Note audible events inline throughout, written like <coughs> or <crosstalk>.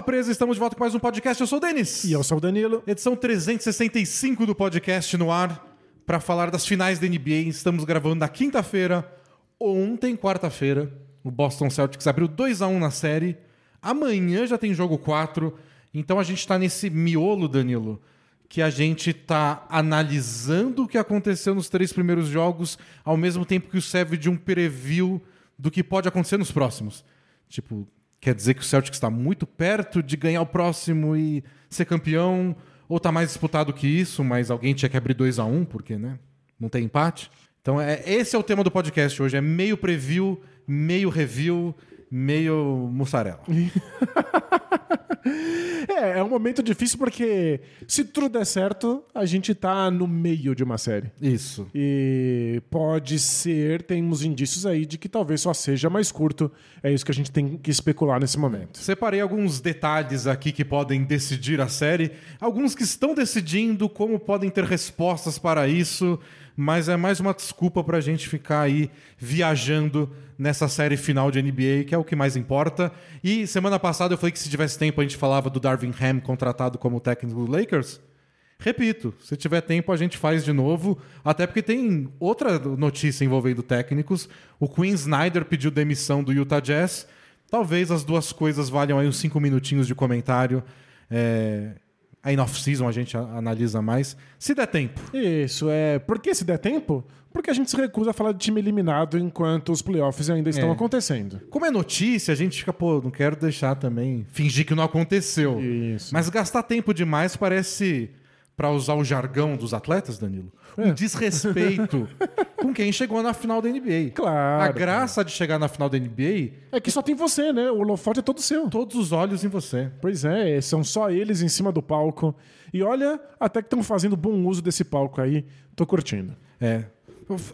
Bola Presa, estamos de volta com mais um podcast. Eu sou o Denis. E eu sou o Danilo. Edição 365 do podcast no ar para falar das finais da NBA. Estamos gravando na quinta-feira. Ontem, quarta-feira, o Boston Celtics abriu 2 a 1 na série. Amanhã já tem jogo 4. Então a gente está nesse miolo, Danilo, que a gente está analisando o que aconteceu nos três primeiros jogos, ao mesmo tempo que o serve de um preview do que pode acontecer nos próximos. Tipo, quer dizer que o Celtics está muito perto de ganhar o próximo e ser campeão, ou está mais disputado que isso, mas alguém tinha que abrir 2 a 1 um, porque, né? Não tem empate. Então, é, esse é o tema do podcast hoje. É meio preview, meio review, meio mussarela. <laughs> é, é um momento difícil porque se tudo der certo, a gente tá no meio de uma série. Isso. E pode ser, temos indícios aí de que talvez só seja mais curto. É isso que a gente tem que especular nesse momento. Separei alguns detalhes aqui que podem decidir a série, alguns que estão decidindo como podem ter respostas para isso mas é mais uma desculpa para a gente ficar aí viajando nessa série final de NBA, que é o que mais importa. E semana passada eu falei que se tivesse tempo a gente falava do Darvin Ham contratado como técnico do Lakers. Repito, se tiver tempo a gente faz de novo, até porque tem outra notícia envolvendo técnicos. O Quinn Snyder pediu demissão do Utah Jazz. Talvez as duas coisas valham aí uns cinco minutinhos de comentário. É... Aí no off-season a gente analisa mais. Se der tempo. Isso, é. Por que se der tempo? Porque a gente se recusa a falar de time eliminado enquanto os playoffs ainda estão é. acontecendo. Como é notícia, a gente fica, pô, não quero deixar também fingir que não aconteceu. Isso. Mas gastar tempo demais parece, para usar o jargão dos atletas, Danilo, um é. desrespeito <laughs> com quem chegou na final da NBA. Claro. A graça cara. de chegar na final da NBA é que só tem você, né? O holofote é todo seu. Todos os olhos em você. Pois é, são só eles em cima do palco. E olha, até que estão fazendo bom uso desse palco aí. Tô curtindo. É.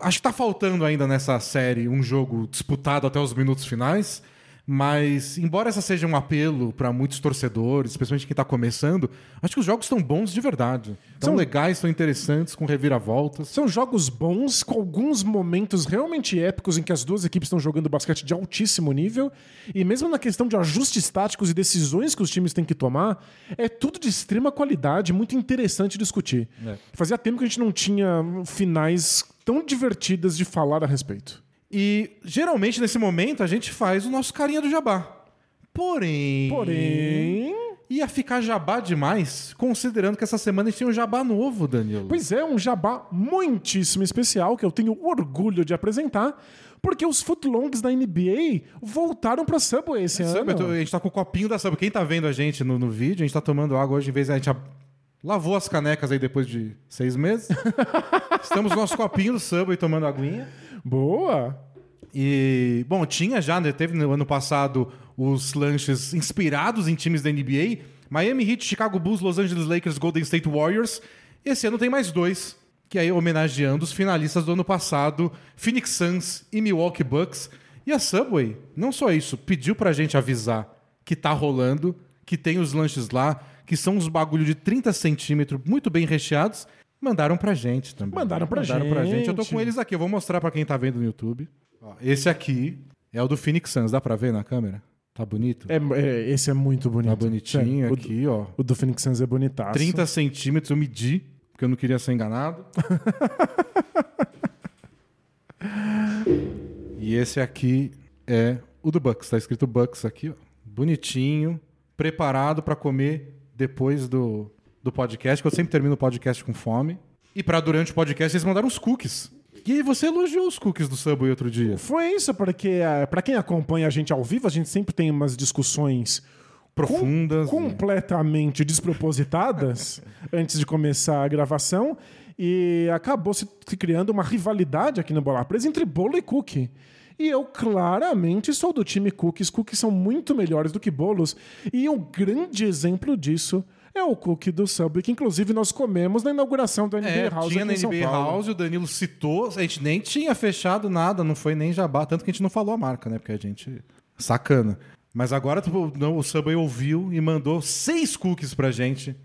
Acho que tá faltando ainda nessa série um jogo disputado até os minutos finais. Mas, embora essa seja um apelo para muitos torcedores, especialmente quem está começando, acho que os jogos estão bons de verdade. São São legais, são interessantes, com reviravoltas. São jogos bons, com alguns momentos realmente épicos em que as duas equipes estão jogando basquete de altíssimo nível. E mesmo na questão de ajustes táticos e decisões que os times têm que tomar, é tudo de extrema qualidade, muito interessante discutir. É. Fazia tempo que a gente não tinha finais tão divertidas de falar a respeito. E geralmente nesse momento a gente faz o nosso carinha do jabá. Porém. Porém. Ia ficar jabá demais, considerando que essa semana a gente tem um jabá novo, Danilo. Pois é, um jabá muitíssimo especial que eu tenho orgulho de apresentar, porque os footlongs da NBA voltaram pra Subway esse é, ano. Subway, a gente tá com o copinho da Subway. Quem tá vendo a gente no, no vídeo, a gente tá tomando água hoje, em vez de a gente lavou as canecas aí depois de seis meses. <laughs> Estamos no nosso copinho do Subway tomando aguinha. Boa! E, bom, tinha já, né, teve no ano passado os lanches inspirados em times da NBA: Miami Heat, Chicago Bulls, Los Angeles Lakers, Golden State Warriors. Esse ano tem mais dois, que aí homenageando os finalistas do ano passado, Phoenix Suns e Milwaukee Bucks. E a Subway, não só isso, pediu pra gente avisar que tá rolando, que tem os lanches lá, que são uns bagulho de 30 centímetros, muito bem recheados, Mandaram pra gente também. Mandaram pra Mandaram gente. pra gente. Eu tô com eles aqui. Eu vou mostrar pra quem tá vendo no YouTube. Ó, esse aqui é o do Phoenix Suns. Dá pra ver na câmera? Tá bonito? É, é, esse é muito bonito. Tá bonitinho é, aqui, ó. O do Phoenix Suns é bonitaço. 30 centímetros eu medi, porque eu não queria ser enganado. <laughs> e esse aqui é o do Bucks. Tá escrito Bucks aqui, ó. Bonitinho, preparado para comer depois do, do podcast, que eu sempre termino o podcast com fome. E para durante o podcast eles mandaram os cookies. E você elogiou os cookies do Subway outro dia. Foi isso, porque eh, para quem acompanha a gente ao vivo, a gente sempre tem umas discussões profundas, com, completamente despropositadas <laughs> antes de começar a gravação e acabou se criando uma rivalidade aqui no Bola Presa entre bolo e cookie. E eu claramente sou do time cookies. Cookies são muito melhores do que bolos. E um grande exemplo disso é o cookie do Subway, que inclusive nós comemos na inauguração do NBA é, House. Tinha na NBA House, o Danilo citou, a gente nem tinha fechado nada, não foi nem jabá, tanto que a gente não falou a marca, né? Porque a gente. Sacana. Mas agora tipo, não, o Subway ouviu e mandou seis cookies pra gente.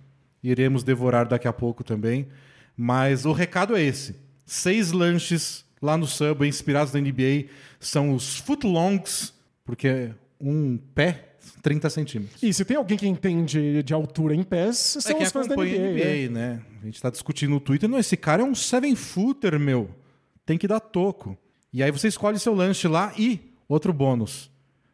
Iremos devorar daqui a pouco também. Mas o recado é esse: seis lanches lá no Subway, inspirados na NBA, são os footlongs, porque um pé, 30 centímetros. E se tem alguém que entende de altura em pés, são é os fãs da NBA. NBA, é. né? A gente tá discutindo no Twitter, não, esse cara é um seven footer, meu. Tem que dar toco. E aí você escolhe seu lanche lá e, outro bônus,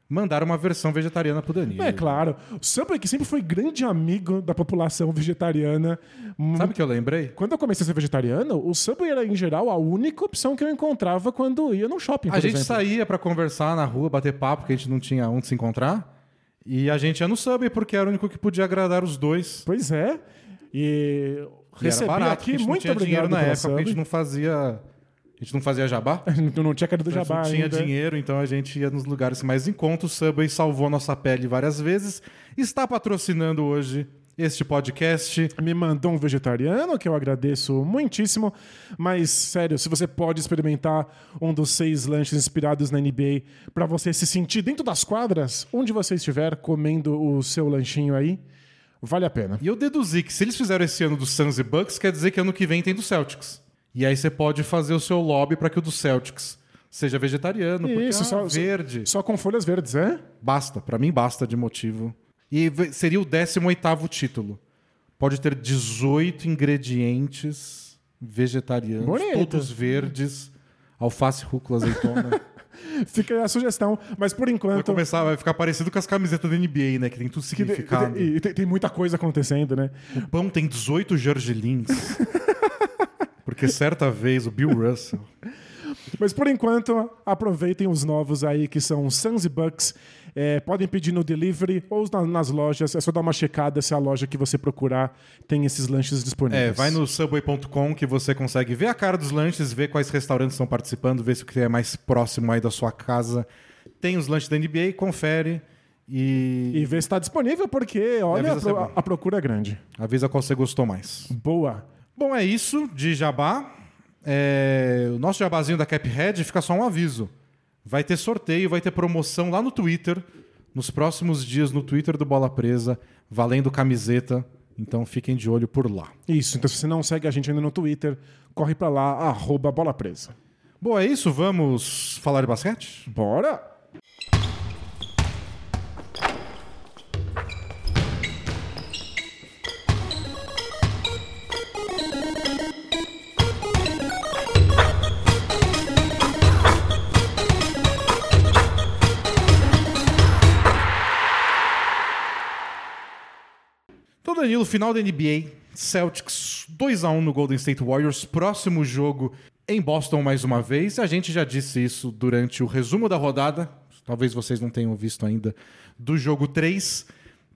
mandar uma versão vegetariana pro Danilo. É claro. O Subway, que sempre foi grande amigo da população vegetariana. hum, Sabe o que eu lembrei? Quando eu comecei a ser vegetariano, o Subway era, em geral, a única opção que eu encontrava quando ia no shopping, A gente exemplo. saía pra conversar na rua, bater papo, porque a gente não tinha onde se encontrar. E a gente ia no Subway, porque era o único que podia agradar os dois. Pois é. E E recebi era barato, aqui, muito tinha obrigado na época, a gente não fazia... A gente não fazia jabá. <laughs> não... não tinha cara do A gente jabá não tinha ainda. dinheiro, então a gente ia nos lugares mais em conta. O Subway salvou nossa pele várias vezes. Está patrocinando hoje este podcast. Me mandou um vegetariano, que eu agradeço muitíssimo. Mas, sério, se você pode experimentar um dos seis lanches inspirados na NBA para você se sentir dentro das quadras, onde você estiver comendo o seu lanchinho aí, vale a pena. E eu deduzi que se eles fizeram esse ano do Suns e Bucks, quer dizer que ano que vem tem do Celtics. E aí você pode fazer o seu lobby para que o do Celtics seja vegetariano, porque Isso, é só- verde. Só com folhas verdes, é? Basta, pra mim basta de motivo. E seria o 18º título. Pode ter 18 ingredientes vegetarianos, Bonito. todos verdes, alface, rúcula, azeitona. <laughs> Fica aí a sugestão. Mas por Vai enquanto. começar, vai ficar parecido com as camisetas da NBA, né? Que tem tudo significado. e tem, tem muita coisa acontecendo, né? O pão tem 18 gergelins. <laughs> Porque certa vez o Bill Russell. Mas por enquanto, aproveitem os novos aí que são Suns e Bucks. É, podem pedir no delivery ou na- nas lojas. É só dar uma checada se a loja que você procurar tem esses lanches disponíveis. É, vai no subway.com que você consegue ver a cara dos lanches, ver quais restaurantes estão participando, ver se o que é mais próximo aí da sua casa. Tem os lanches da NBA, confere e, E ver se está disponível, porque olha, a, é pro- bom. a procura é grande. avisa qual você gostou mais. Boa. Bom, é isso de jabá. É, O nosso jabazinho da Caphead fica só um aviso. Vai ter sorteio, vai ter promoção lá no Twitter, nos próximos dias no Twitter do Bola Presa, valendo camiseta. Então fiquem de olho por lá. Isso, então se você não segue a gente ainda no Twitter, corre pra lá, arroba bola presa. Bom, é isso. Vamos falar de basquete? Bora! Danilo, final da NBA, Celtics 2 a 1 no Golden State Warriors, próximo jogo em Boston mais uma vez. A gente já disse isso durante o resumo da rodada, talvez vocês não tenham visto ainda, do jogo 3,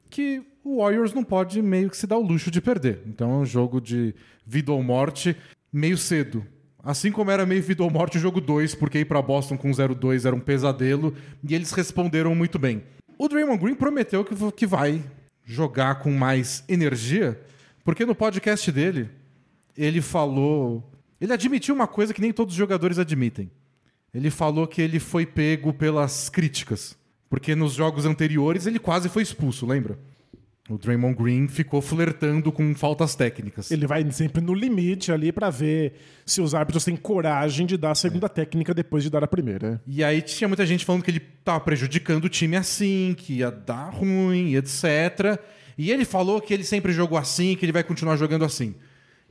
que o Warriors não pode meio que se dar o luxo de perder. Então é um jogo de vida ou morte meio cedo. Assim como era meio vida ou morte o jogo 2, porque ir para Boston com 0-2 era um pesadelo, e eles responderam muito bem. O Draymond Green prometeu que, que vai jogar com mais energia, porque no podcast dele, ele falou. Ele admitiu uma coisa que nem todos os jogadores admitem. Ele falou que ele foi pego pelas críticas. Porque nos jogos anteriores ele quase foi expulso, lembra? O Draymond Green ficou flertando com faltas técnicas. Ele vai sempre no limite ali pra ver se os árbitros têm coragem de dar a segunda técnica depois de dar a primeira. E aí tinha muita gente falando que ele tava prejudicando o time assim, que ia dar ruim, etc. E ele falou que ele sempre jogou assim, que ele vai continuar jogando assim.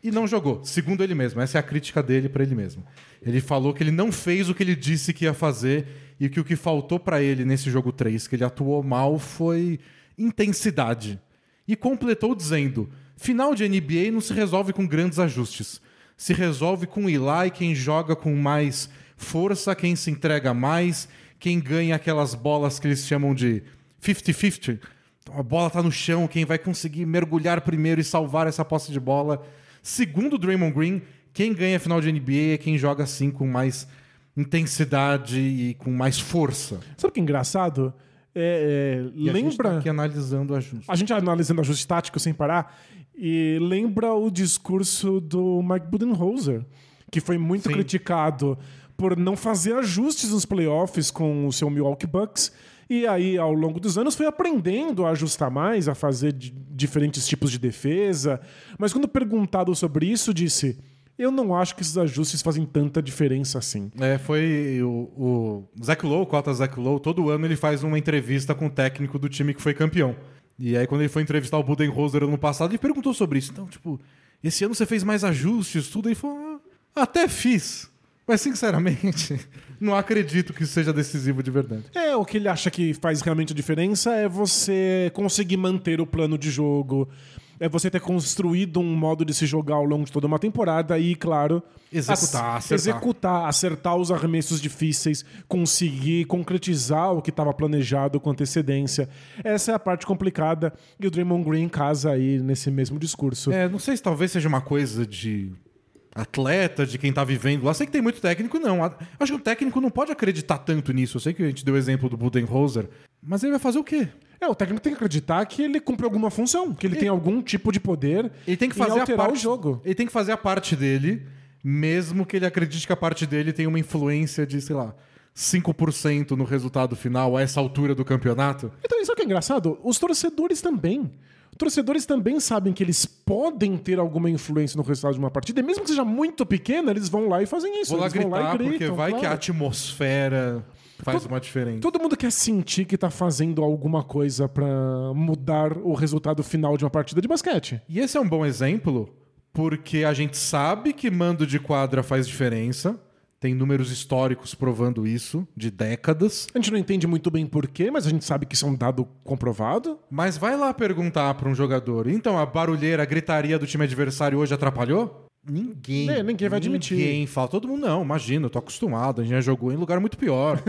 E não jogou, segundo ele mesmo. Essa é a crítica dele pra ele mesmo. Ele falou que ele não fez o que ele disse que ia fazer e que o que faltou pra ele nesse jogo 3, que ele atuou mal, foi intensidade. E completou dizendo: final de NBA não se resolve com grandes ajustes. Se resolve com ir lá e quem joga com mais força, quem se entrega mais, quem ganha aquelas bolas que eles chamam de 50-50. Então a bola tá no chão, quem vai conseguir mergulhar primeiro e salvar essa posse de bola. Segundo Draymond Green, quem ganha a final de NBA é quem joga assim com mais intensidade e com mais força. Sabe o que é engraçado? É, é, E a gente tá lembra. aqui analisando ajuste. A gente analisando ajuste tático sem parar e lembra o discurso do Mike Budenholzer, que foi muito Sim. criticado por não fazer ajustes nos playoffs com o seu Milwaukee Bucks. E aí, ao longo dos anos, foi aprendendo a ajustar mais, a fazer di- diferentes tipos de defesa. Mas quando perguntado sobre isso, disse: eu não acho que esses ajustes fazem tanta diferença assim. É, foi o, o Zach Lowe, o Cota Zach Lowe, todo ano ele faz uma entrevista com o técnico do time que foi campeão. E aí, quando ele foi entrevistar o Budenholzer ano passado, ele perguntou sobre isso. Então, tipo, esse ano você fez mais ajustes, tudo? Ele falou, ah, até fiz. Mas, sinceramente, <laughs> não acredito que isso seja decisivo de verdade. É, o que ele acha que faz realmente a diferença é você conseguir manter o plano de jogo, é você ter construído um modo de se jogar ao longo de toda uma temporada e, claro, Executar, acertar. acertar. executar, acertar os arremessos difíceis, conseguir concretizar o que estava planejado com antecedência. Essa é a parte complicada e o Draymond Green casa aí nesse mesmo discurso. É, não sei se talvez seja uma coisa de atleta, de quem tá vivendo lá. Sei que tem muito técnico, não. Acho que o técnico não pode acreditar tanto nisso. Eu sei que a gente deu o exemplo do Budenholzer, mas ele vai fazer o quê? É, o técnico tem que acreditar que ele cumpre alguma função, que ele tem algum tipo de poder Ele tem que fazer a alterar parte, o jogo. Ele tem que fazer a parte dele, mesmo que ele acredite que a parte dele tem uma influência de, sei lá, 5% no resultado final a essa altura do campeonato. Então, isso é o que é engraçado. Os torcedores também. Os torcedores também sabem que eles podem ter alguma influência no resultado de uma partida, e mesmo que seja muito pequena, eles vão lá e fazem isso. Vou lá eles vão gritar, lá e gritam, porque vai que a claro. atmosfera faz uma diferença. Todo mundo quer sentir que tá fazendo alguma coisa pra mudar o resultado final de uma partida de basquete. E esse é um bom exemplo, porque a gente sabe que mando de quadra faz diferença. Tem números históricos provando isso, de décadas. A gente não entende muito bem porquê, mas a gente sabe que isso é um dado comprovado. Mas vai lá perguntar para um jogador: então a barulheira, a gritaria do time adversário hoje atrapalhou? Ninguém. É, ninguém vai admitir. Ninguém fala. Todo mundo, não, imagina, eu tô acostumado, a gente já jogou em lugar muito pior.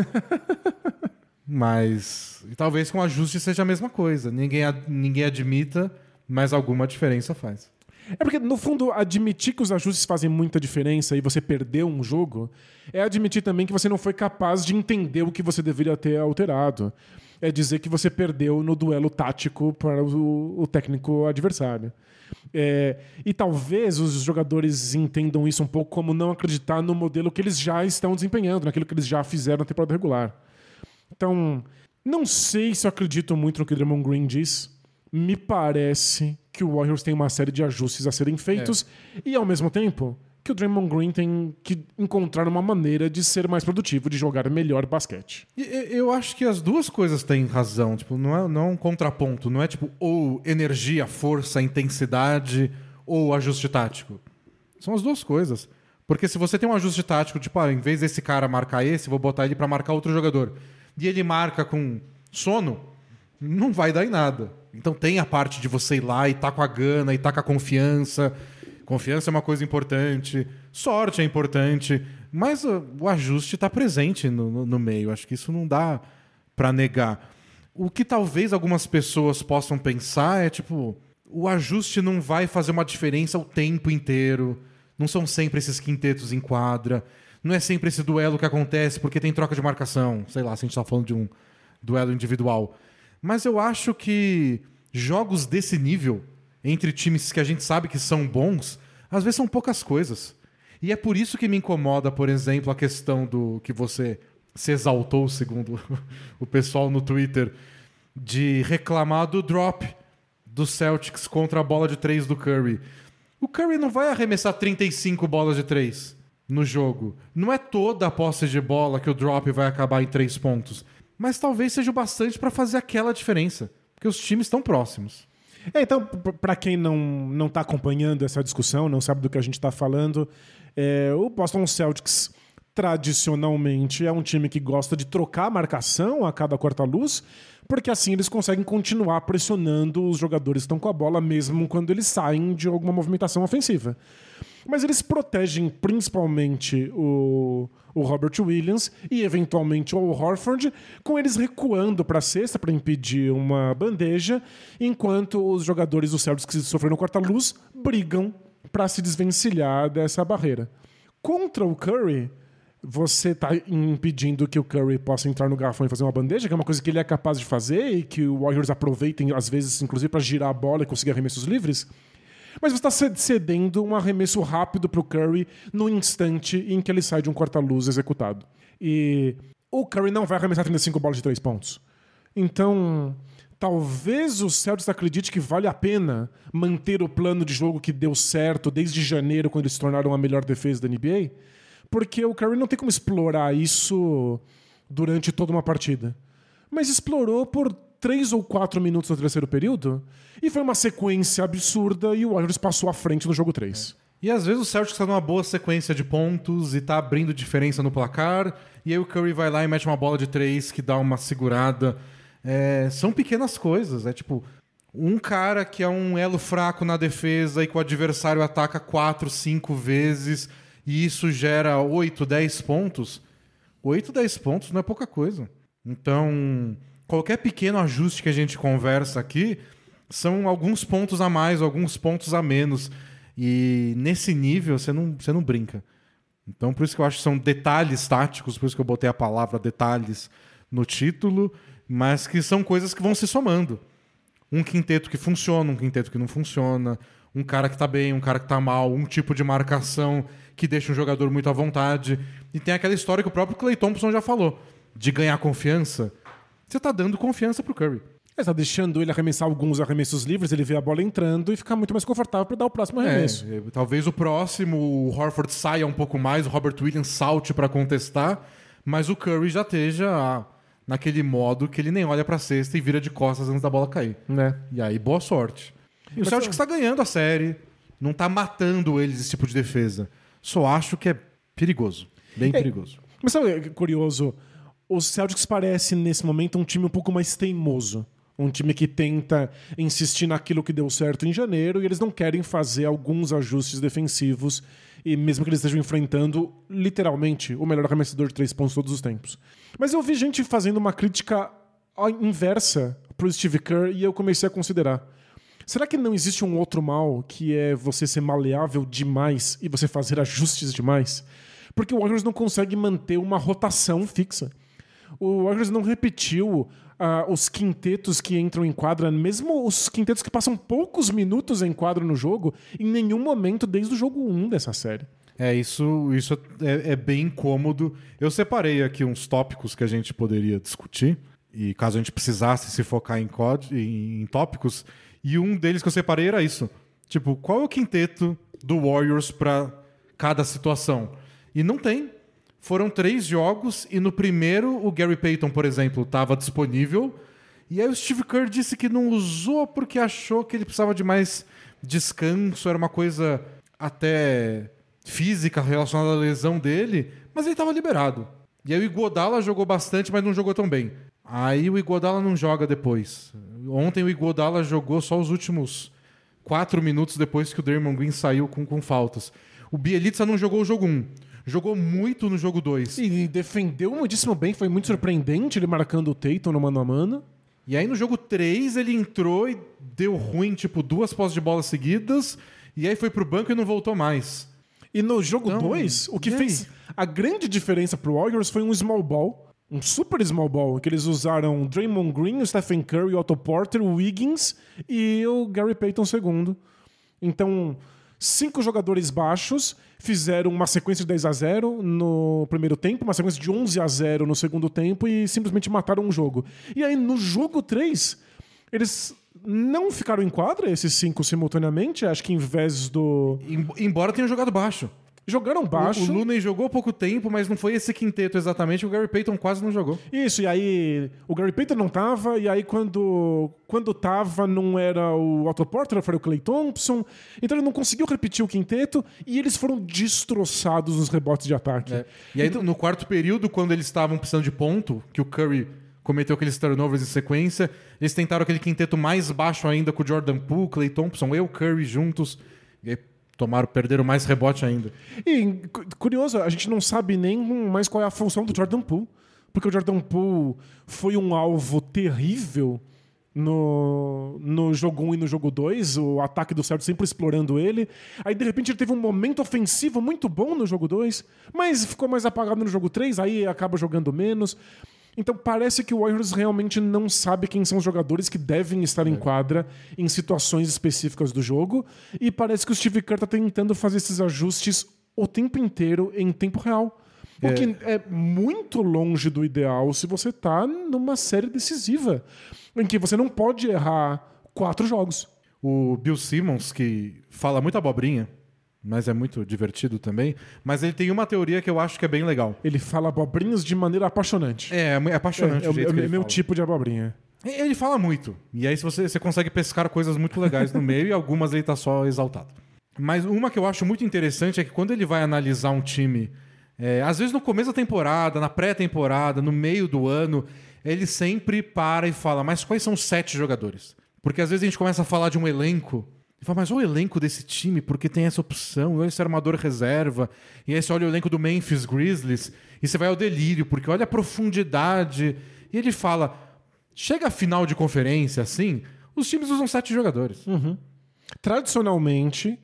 <laughs> mas talvez com ajuste seja a mesma coisa. Ninguém, ninguém admita, mas alguma diferença faz. É porque, no fundo, admitir que os ajustes fazem muita diferença e você perdeu um jogo é admitir também que você não foi capaz de entender o que você deveria ter alterado. É dizer que você perdeu no duelo tático para o, o técnico adversário. É, e talvez os jogadores entendam isso um pouco como não acreditar no modelo que eles já estão desempenhando, naquilo que eles já fizeram na temporada regular. Então, não sei se eu acredito muito no que o Draymond Green diz. Me parece que o Warriors tem uma série de ajustes a serem feitos e, ao mesmo tempo, que o Draymond Green tem que encontrar uma maneira de ser mais produtivo, de jogar melhor basquete. Eu acho que as duas coisas têm razão. Tipo, não é, não é um contraponto. Não é tipo ou energia, força, intensidade ou ajuste tático. São as duas coisas. Porque se você tem um ajuste tático, tipo, ah, em vez desse cara marcar esse, vou botar ele pra marcar outro jogador. E ele marca com sono, não vai dar em nada. Então tem a parte de você ir lá e tá com a gana e tá com a confiança. Confiança é uma coisa importante, sorte é importante, mas o ajuste está presente no, no- no meio. Acho que isso não dá para negar. O que talvez algumas pessoas possam pensar é tipo, o ajuste não vai fazer uma diferença o tempo inteiro. Não são sempre esses quintetos em quadra. Não é sempre esse duelo que acontece porque tem troca de marcação. Sei lá, se a gente está falando de um duelo individual. Mas eu acho que jogos desse nível, entre times que a gente sabe que são bons, às vezes são poucas coisas. E é por isso que me incomoda, por exemplo, a questão do que você se exaltou, segundo <laughs> o pessoal no Twitter, de reclamar do drop do Celtics contra a bola de três do Curry. O Curry não vai arremessar 35 bolas de três no jogo. Não é toda a posse de bola que o drop vai acabar em três pontos. Mas talvez seja o bastante para fazer aquela diferença. Porque os times estão próximos. É, então, p- pra quem não, não tá acompanhando essa discussão, não sabe do que a gente tá falando, é, o Boston Celtics tradicionalmente é um time que gosta de trocar a marcação a cada quarta luz, porque assim eles conseguem continuar pressionando os jogadores que estão com a bola, mesmo quando eles saem de alguma movimentação ofensiva. Mas eles protegem principalmente o, o Robert Williams e eventualmente o Horford, com eles recuando para a cesta para impedir uma bandeja, enquanto os jogadores do Celtics que sofreram quarta-luz brigam para se desvencilhar dessa barreira. Contra o Curry, você está impedindo que o Curry possa entrar no garrafão e fazer uma bandeja, que é uma coisa que ele é capaz de fazer e que o Warriors aproveitem, às vezes, inclusive, para girar a bola e conseguir arremessos livres. Mas você está cedendo um arremesso rápido para o Curry no instante em que ele sai de um corta-luz executado. E o Curry não vai arremessar 35 bolas de três pontos. Então, talvez o Celtics acredite que vale a pena manter o plano de jogo que deu certo desde janeiro, quando eles se tornaram a melhor defesa da NBA, porque o Curry não tem como explorar isso durante toda uma partida. Mas explorou por três ou quatro minutos no terceiro período e foi uma sequência absurda e o Warriors passou à frente no jogo 3. E às vezes o Celtics está numa boa sequência de pontos e tá abrindo diferença no placar, e aí o Curry vai lá e mete uma bola de três que dá uma segurada. É, são pequenas coisas, é tipo um cara que é um elo fraco na defesa e que o adversário ataca quatro, cinco vezes e isso gera 8, 10 pontos. 8, 10 pontos não é pouca coisa. Então, qualquer pequeno ajuste que a gente conversa aqui são alguns pontos a mais, alguns pontos a menos. E nesse nível você não, você não brinca. Então, por isso que eu acho que são detalhes táticos, por isso que eu botei a palavra detalhes no título, mas que são coisas que vão se somando. Um quinteto que funciona, um quinteto que não funciona, um cara que tá bem, um cara que tá mal, um tipo de marcação que deixa um jogador muito à vontade. E tem aquela história que o próprio Clay Thompson já falou, de ganhar confiança. Você tá dando confiança pro Curry. Ele tá deixando ele arremessar alguns arremessos livres, ele vê a bola entrando e fica muito mais confortável para dar o próximo arremesso. É, talvez o próximo, o Horford saia um pouco mais, o Robert Williams salte para contestar, mas o Curry já esteja naquele modo que ele nem olha para cesta e vira de costas antes da bola cair. Né? E aí, boa sorte. E o Celtics está ganhando a série, não está matando eles esse tipo de defesa. Só acho que é perigoso, bem é, perigoso. Mas sabe é curioso? O Celtics parece, nesse momento, um time um pouco mais teimoso. Um time que tenta insistir naquilo que deu certo em janeiro e eles não querem fazer alguns ajustes defensivos, e mesmo que eles estejam enfrentando, literalmente, o melhor arremessador de três pontos todos os tempos. Mas eu vi gente fazendo uma crítica inversa pro Steve Kerr e eu comecei a considerar. Será que não existe um outro mal que é você ser maleável demais e você fazer ajustes demais? Porque o Warriors não consegue manter uma rotação fixa. O Warriors não repetiu uh, os quintetos que entram em quadra, mesmo os quintetos que passam poucos minutos em quadro no jogo, em nenhum momento desde o jogo 1 dessa série. É, isso, isso é, é bem incômodo. Eu separei aqui uns tópicos que a gente poderia discutir, e caso a gente precisasse se focar em, em, em tópicos, e um deles que eu separei era isso. Tipo, qual é o quinteto do Warriors para cada situação? E não tem. Foram três jogos e no primeiro o Gary Payton, por exemplo, estava disponível. E aí o Steve Kerr disse que não usou porque achou que ele precisava de mais descanso, era uma coisa até física relacionada à lesão dele, mas ele estava liberado. E aí o Iguodala jogou bastante, mas não jogou tão bem. Aí o Iguodala não joga depois. Ontem o Iguodala jogou só os últimos quatro minutos depois que o Draymond Green saiu com, com faltas. O Bielitsa não jogou o jogo 1. Jogou muito no jogo 2. E defendeu muitíssimo bem, foi muito surpreendente ele marcando o Tatum no mano a mano. E aí no jogo 3 ele entrou e deu ruim, tipo, duas posses de bola seguidas, e aí foi pro banco e não voltou mais. E no jogo 2, então, o que fez a grande diferença pro Warriors foi um small ball um super small ball, que eles usaram Draymond Green, o Stephen Curry, o Otto Porter, o Wiggins e o Gary Payton segundo. Então, cinco jogadores baixos fizeram uma sequência de 10 a 0 no primeiro tempo, uma sequência de 11 a 0 no segundo tempo e simplesmente mataram o jogo. E aí, no jogo 3, eles não ficaram em quadra, esses cinco simultaneamente, acho que em vez do. Embora tenham jogado baixo. Jogaram baixo. O, o Looney jogou pouco tempo, mas não foi esse quinteto exatamente. O Gary Payton quase não jogou. Isso, e aí o Gary Payton não tava, e aí quando, quando tava não era o Otto Porter, foi o Clay Thompson. Então ele não conseguiu repetir o quinteto e eles foram destroçados nos rebotes de ataque. É. E aí então, no quarto período, quando eles estavam precisando de ponto, que o Curry cometeu aqueles turnovers em sequência, eles tentaram aquele quinteto mais baixo ainda com o Jordan Poole, Clay Thompson, eu, Curry juntos. E aí tomaram, perderam mais rebote ainda. E curioso, a gente não sabe nem mais qual é a função do Jordan Poole. Porque o Jordan Poole foi um alvo terrível no, no jogo 1 e no jogo 2, o ataque do Celtics sempre explorando ele. Aí, de repente, ele teve um momento ofensivo muito bom no jogo 2, mas ficou mais apagado no jogo 3, aí acaba jogando menos. Então parece que o Warriors realmente não sabe quem são os jogadores que devem estar em é. quadra em situações específicas do jogo. E parece que o Steve Kerr está tentando fazer esses ajustes o tempo inteiro em tempo real. O que é muito longe do ideal se você tá numa série decisiva, em que você não pode errar quatro jogos. O Bill Simmons, que fala muita abobrinha, mas é muito divertido também, mas ele tem uma teoria que eu acho que é bem legal. Ele fala abobrinhas de maneira apaixonante. É, é apaixonante é, o é, que é ele meu fala. tipo de abobrinha. Ele fala muito. E aí você, você consegue pescar coisas muito legais no meio <laughs> e algumas ele tá só exaltado. Mas uma que eu acho muito interessante é que quando ele vai analisar um time, é, às vezes no começo da temporada, na pré-temporada, no meio do ano, ele sempre para e fala: Mas quais são os sete jogadores? Porque às vezes a gente começa a falar de um elenco. E fala, mas olha o elenco desse time, porque tem essa opção, olha esse armador reserva, e aí você olha o elenco do Memphis Grizzlies, e você vai ao delírio, porque olha a profundidade. E ele fala: chega a final de conferência assim, os times usam sete jogadores. Tradicionalmente,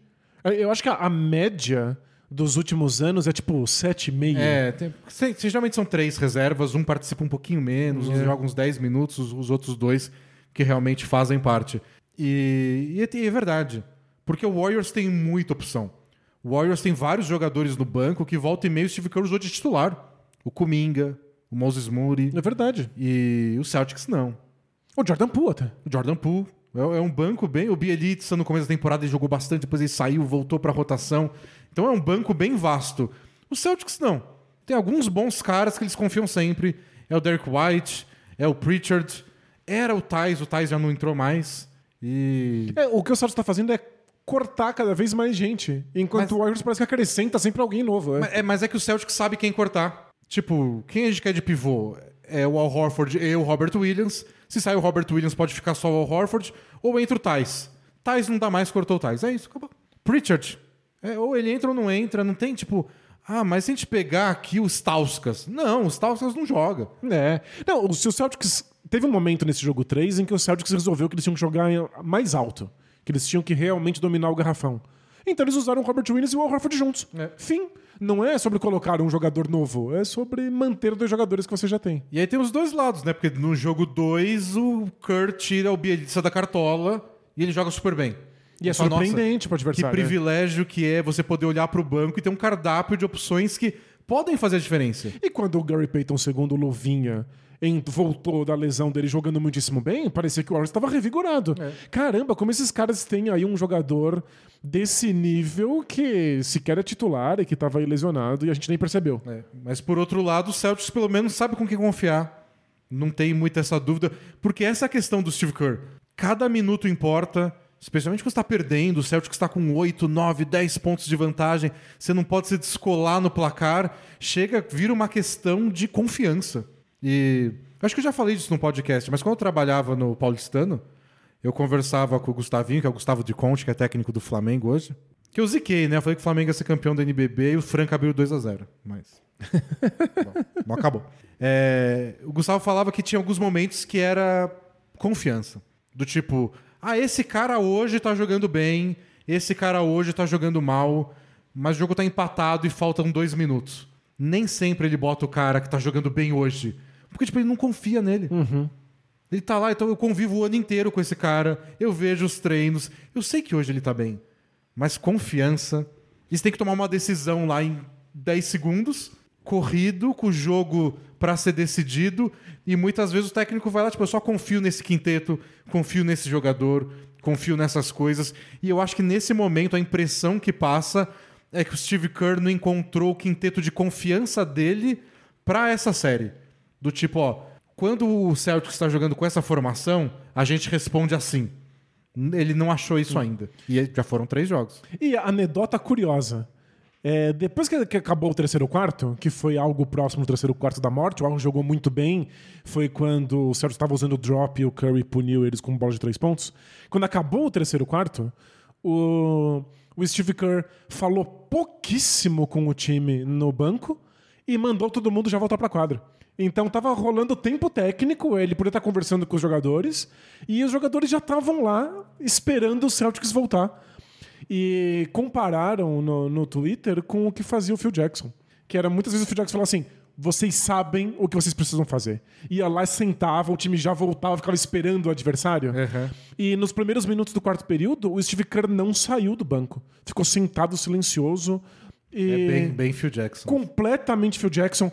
eu acho que a, média dos últimos anos é tipo 7,5. É, tem, geralmente são três reservas, um participa um pouquinho menos, um joga uns 10 minutos, os, os outros dois que realmente fazem parte. E, e é, é verdade, porque o Warriors tem muita opção. O Warriors tem vários jogadores no banco que volta e meio o Steve Kerr usou de titular. O Kuminga, o Moses Moody É verdade. e o Celtics não. O Jordan Poole até. O Jordan Poole é, é um banco bem. O Bielitsa no começo da temporada ele jogou bastante, depois ele saiu, voltou pra rotação. Então é um banco bem vasto. O Celtics não. Tem alguns bons caras que eles confiam sempre. É o Derek White, é o Pritchard, era o Thais, o Thais já não entrou mais. E. É, o que o Celtics tá fazendo é cortar cada vez mais gente. Enquanto Mas- o Warriors parece que acrescenta sempre alguém novo. É. Mas é, mas é que o Celtics sabe quem cortar. Tipo, quem a gente quer de pivô? É o Al Horford e o Robert Williams. Se sai o Robert Williams, pode ficar só o Al Horford. Ou entra o Thais. Thais não dá mais, cortou o Thais. É isso, acabou. Pritchard. É, ou ele entra ou não entra. Não tem, tipo... Ah, mas se a gente pegar aqui os Tauskas... Não, os Tauskas não joga. É. Não, o, se o Celtics. Teve um momento nesse jogo 3 em que o Celtics resolveu que eles tinham que jogar mais alto. Que eles tinham que realmente dominar o garrafão. Então eles usaram o Robert Williams e o Al Horford juntos. É. Fim. Não é sobre colocar um jogador novo, é sobre manter dois jogadores que você já tem. E aí tem os dois lados, né? Porque no jogo 2, o Kurt tira o Bielitsa da cartola e ele joga super bem. E é Você fala, "Nossa, surpreendente Que adversário. né? privilégio que é você poder olhar pro banco e ter um cardápio de opções que podem fazer a diferença. E quando o Gary Payton, segundo o Luvinha, voltou da lesão dele jogando muitíssimo bem, parecia que o Warriors estava revigorado. É. Caramba, como esses caras têm aí um jogador desse nível que sequer é titular e que estava aí lesionado e a gente nem percebeu. É, Mas por outro lado, o Celtics pelo menos sabe com quem confiar. Não tem muita essa dúvida. Porque essa é questão do Steve Kerr. Cada minuto importa. Especialmente quando você está perdendo, o Celtics está com 8, 9, 10 pontos de vantagem, você não pode se descolar no placar. Chega, vira uma questão de confiança. E acho que eu já falei disso no podcast, mas quando eu trabalhava no Paulistano, eu conversava com o Gustavinho, que é o Gustavo de Conte, que é técnico do Flamengo hoje. Que eu ziquei, né? Eu falei que o Flamengo ia ser campeão da NBB e o Franca abriu 2 a 0 Mas. <laughs> Bom, não acabou. É, o Gustavo falava que tinha alguns momentos que era confiança. Do tipo, ah, esse cara hoje tá jogando bem, esse cara hoje tá jogando mal, mas o jogo tá empatado e faltam dois minutos. Nem sempre ele bota o cara que tá jogando bem hoje. Porque, tipo, ele não confia nele. Ele tá lá, então eu convivo o ano inteiro com esse cara, eu vejo os treinos, eu sei que hoje ele tá bem. Mas confiança. Eles têm que tomar uma decisão lá em 10 segundos, corrido, com o jogo pra ser decidido, e muitas vezes o técnico vai lá, tipo, eu só confio nesse quinteto, confio nesse jogador, confio nessas coisas. E eu acho que nesse momento a impressão que passa é que o Steve Kerr não encontrou o quinteto de confiança dele pra essa série. Do tipo, ó, quando o Celtics está jogando com essa formação, a gente responde assim. Ele não achou isso ainda. E já foram três jogos. E anedota curiosa. É, depois que, que acabou o terceiro quarto, que foi algo próximo do terceiro quarto da morte, o Allen jogou muito bem. Foi quando o Celtics estava usando o drop e o Curry puniu eles com bola de três pontos. Quando acabou o terceiro quarto, o, o Steve Kerr falou pouquíssimo com o time no banco e mandou todo mundo já voltar pra quadra. Então tava rolando tempo técnico, ele podia estar conversando com os jogadores, e os jogadores já estavam lá esperando o Celtics voltar. E compararam no, no Twitter com o que fazia o Phil Jackson. Que era muitas vezes o Phil Jackson falava assim: vocês sabem o que vocês precisam fazer. Ia lá, sentava, o time já voltava, ficava esperando o adversário. Uhum. E nos primeiros minutos do quarto período, o Steve Kerr não saiu do banco. Ficou sentado silencioso, E É bem, bem Phil Jackson. completamente Phil Jackson.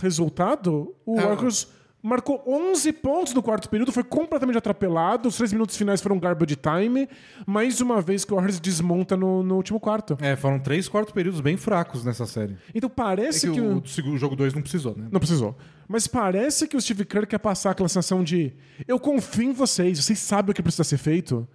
Resultado, o Ah. Warriors marcou 11 pontos no quarto período, foi completamente atrapalhado. Os três minutos finais foram garbage time. Mais uma vez que o Warriors desmonta no, no último quarto. É, foram três quartos períodos bem fracos nessa série. Então É parece que que... o, o- o segundo- jogo 2 não precisou, né? Não precisou. Mas parece que o Steve Kerr quer passar aquela sensação de eu confio em vocês, vocês sabem o que precisa ser feito.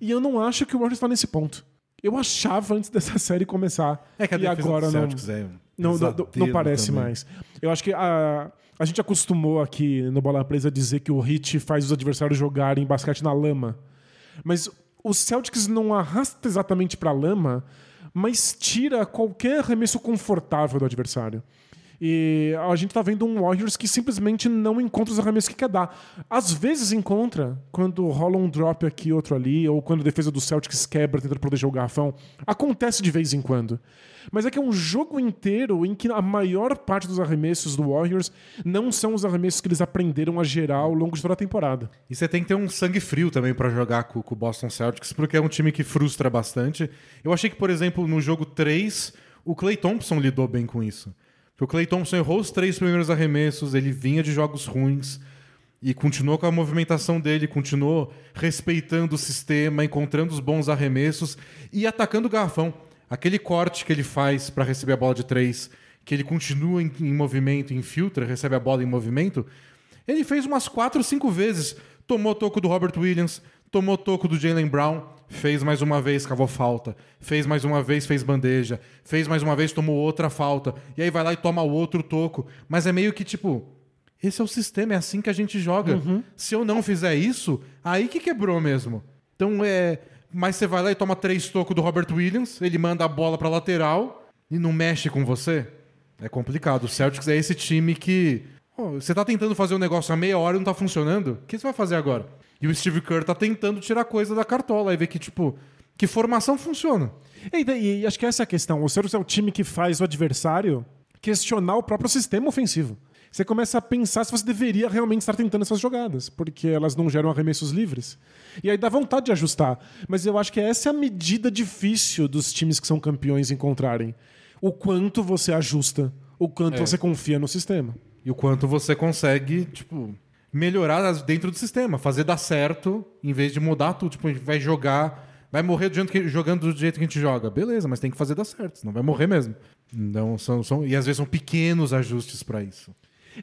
E eu não acho que o Warriors está nesse ponto. Eu achava antes dessa <laughs> série começar. É que a e agora do não. Celtics é um Não, não, não parece também. mais. Eu acho que a, a gente acostumou aqui no Bola Presa a dizer que o Heat faz os adversários jogarem basquete na lama. Mas o Celtics não arrasta exatamente pra lama, mas tira qualquer arremesso confortável do adversário. E a gente tá vendo um Warriors que simplesmente não encontra os arremessos que quer dar. Às vezes encontra, quando rola um drop aqui, outro ali, ou quando a defesa do Celtics quebra tentando proteger o garrafão. Acontece de vez em quando. Mas é que é um jogo inteiro em que a maior parte dos arremessos do Warriors não são os arremessos que eles aprenderam a gerar ao longo de toda a temporada. E você tem que ter um sangue frio também pra jogar com, com o Boston Celtics, porque é um time que frustra bastante. Eu achei que, por exemplo, no jogo 3, o Clay Thompson lidou bem com isso. Porque o Clay Thompson errou os três primeiros arremessos, ele vinha de jogos ruins e continuou com a movimentação dele, continuou respeitando o sistema, encontrando os bons arremessos e atacando o garrafão. Aquele corte que ele faz pra receber a bola de três, que ele continua em, em movimento, infiltra, recebe a bola em movimento, ele fez umas quatro, cinco vezes. Tomou toco do Robert Williams, tomou toco do Jalen Brown, fez mais uma vez, cavou falta. Fez mais uma vez, fez bandeja. Fez mais uma vez, tomou outra falta. E aí vai lá e toma o outro toco. Mas é meio que tipo. Esse é o sistema, é assim que a gente joga. Se eu não fizer isso, aí que quebrou mesmo. Então é. Mas você vai lá e toma três tocos do Robert Williams, ele manda a bola pra lateral e não mexe com você. É complicado. O Celtics é esse time que. Ó, você tá tentando fazer um negócio há meia hora e não tá funcionando? O que você vai fazer agora? E o Steve Kerr tá tentando tirar coisa da cartola e ver que, tipo, que formação funciona. E, e acho que essa é a questão. O Celtics é o time que faz o adversário questionar o próprio sistema ofensivo. Você começa a pensar se você deveria realmente estar tentando essas jogadas, porque elas não geram arremessos livres. E aí dá vontade de ajustar. Mas eu acho que essa é a medida difícil dos times que são campeões encontrarem. O quanto você ajusta, o quanto É. você confia no sistema. E o quanto você consegue, tipo, melhorar as- dentro do sistema, fazer dar certo, em vez de mudar tudo. Tipo, a gente vai jogar, vai morrer do jeito que, jogando do jeito que a gente joga. Beleza, mas tem que fazer dar certo, senão vai morrer mesmo. Então, são, são, e às vezes são pequenos ajustes pra isso.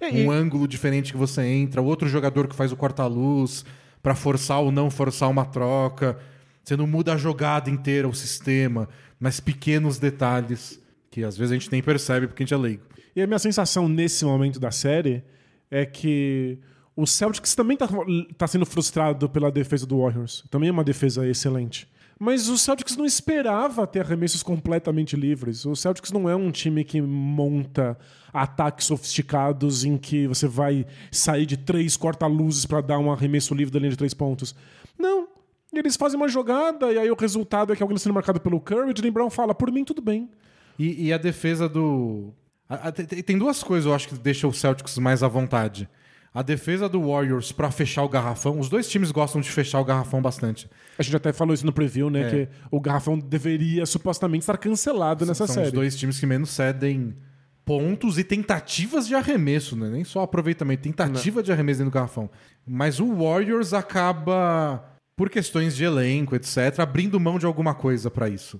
É, e- Um ângulo diferente que você entra, outro jogador que faz o corta-luz pra forçar ou não forçar uma troca. Você não muda a jogada inteira, o sistema, mas pequenos detalhes que às vezes a gente nem percebe porque a gente é leigo. E a minha sensação nesse momento da série é que o Celtics também tá, tá sendo frustrado pela defesa do Warriors. Também é uma defesa excelente. Mas o Celtics não esperava ter arremessos completamente livres. O Celtics não é um time que monta ataques sofisticados em que você vai sair de três corta-luzes para dar um arremesso livre da linha de três pontos. Não. Eles fazem uma jogada e aí o resultado é que alguém está sendo marcado pelo Curry o Jalen Brown fala, por mim tudo bem. E, e a defesa do. a- a- tem- duas coisas eu acho que deixam o Celtics mais à vontade. A defesa do Warriors pra fechar o garrafão. Os dois times gostam de fechar o garrafão bastante. A gente até falou isso no preview, né? É. Que o Garrafão deveria supostamente estar cancelado nessa São série. os dois times que menos cedem pontos e tentativas de arremesso, né? Nem só aproveitamento, tentativa de arremesso dentro do garrafão. Mas o Warriors acaba, por questões de elenco, etc., abrindo mão de alguma coisa pra isso.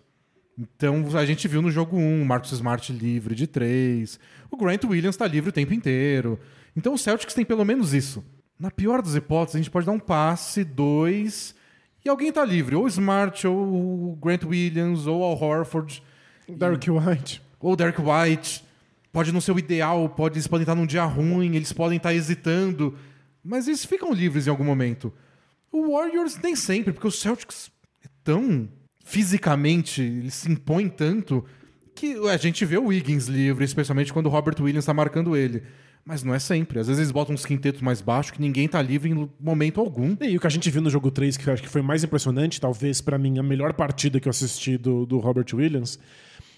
Então a gente viu no jogo 1, o Marcus Smart livre de 3, o Grant Williams tá livre o tempo inteiro. Então o Celtics tem pelo menos isso. Na pior das hipóteses, a gente pode dar um passe, dois, e alguém tá livre. Ou o Smart, ou o Grant Williams, ou o Horford. Derek White. Ou o Derek White. Pode não ser o ideal, pode, eles podem estar num dia ruim, eles podem estar hesitando. Mas eles ficam livres em algum momento. O Warriors nem sempre, porque o Celtics é tão fisicamente, ele se impõe tanto que a gente vê o Wiggins livre, especialmente quando o Robert Williams está marcando ele. Mas não é sempre. Às vezes eles botam uns quintetos mais baixos que ninguém tá livre em momento algum. E o que a gente viu no jogo 3, que eu acho que foi mais impressionante, talvez pra mim a melhor partida que eu assisti do, do Robert Williams,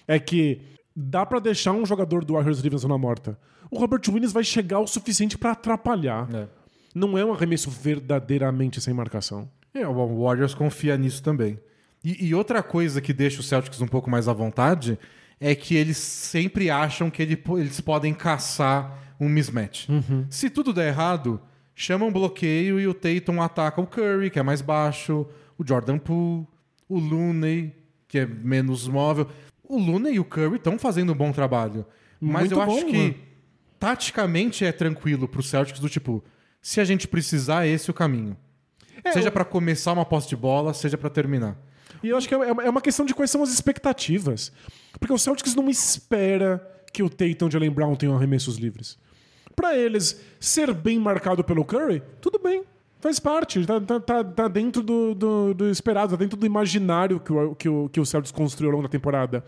é que dá pra deixar um jogador do Warriors livre na zona morta. O Robert Williams vai chegar o suficiente pra atrapalhar. É. Não é um arremesso verdadeiramente sem marcação. É, o Warriors confia nisso também. E, e outra coisa que deixa o Celtics um pouco mais à vontade é que eles sempre acham que ele- eles podem caçar um mismatch. Se tudo der errado, chama um bloqueio e o Tatum ataca o Curry, que é mais baixo, o Jordan Poole, o Looney, que é menos móvel. O Looney e o Curry estão fazendo um bom trabalho. Mas Muito eu acho bom, que mano. taticamente é tranquilo pro Celtics do tipo, se a gente precisar, esse é o caminho. seja pra começar uma posse de bola, seja pra terminar. E eu acho que é é uma questão de quais são as expectativas. Porque o Celtics não espera que o Tatum e o Jalen Brown tenham arremessos livres. Pra eles, ser bem marcado pelo Curry, tudo bem. Faz parte, tá, tá- tá- tá dentro do, do- do esperado, tá dentro do imaginário que o, que, o, que o Celtics construiu ao longo da temporada.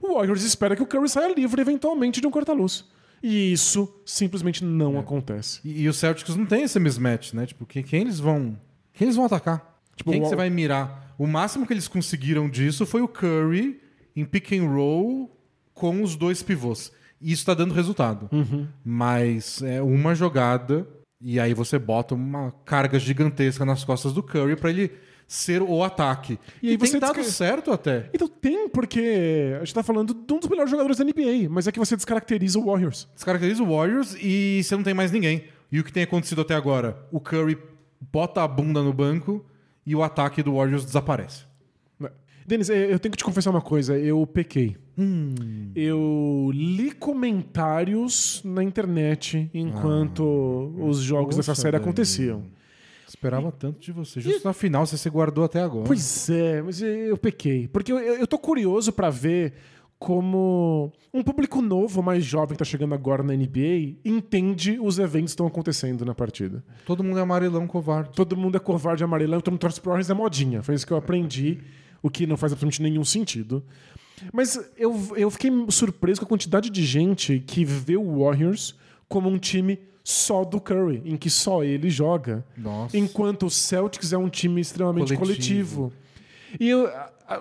O Warriors espera que o Curry saia livre eventualmente de um corta-luz. E isso simplesmente não acontece. E, e os Celtics não tem esse mismatch, né? Tipo, quem, quem eles vão. Quem eles vão atacar? Tipo, quem que o- você vai mirar? O máximo que eles conseguiram disso foi o Curry em pick and roll com os dois pivôs. E isso tá dando resultado. Uhum. Mas é uma jogada e aí você bota uma carga gigantesca nas costas do Curry pra ele ser o ataque. E E, aí tem você dado desca- certo até. Então tem, porque a gente tá falando de um dos melhores jogadores da NBA, mas é que você descaracteriza o Warriors. Descaracteriza o Warriors e você não tem mais ninguém. E o que tem acontecido até agora? O Curry bota a bunda no banco e o ataque do Warriors desaparece. Denis, eh, eu tenho que te confessar uma coisa, eu pequei. Eu li comentários na internet enquanto os jogos dessa série Denis. aconteciam. Esperava tanto de você. Justo na final você se guardou até agora. Pois é, mas eu pequei. Porque eu, eu tô curioso pra ver como um público novo, mais jovem que tá chegando agora na NBA, entende os eventos que estão acontecendo na partida. Todo mundo é amarelão covarde. Todo mundo é covarde amarelão, todo mundo torce pro Warriors é modinha. Foi isso que eu aprendi, o que não faz absolutamente nenhum sentido. Mas eu, eu fiquei surpreso com a quantidade de gente que vê o Warriors como um time só do Curry, em que só ele joga. Nossa. Enquanto o Celtics é um time extremamente Coletivo. coletivo. E eu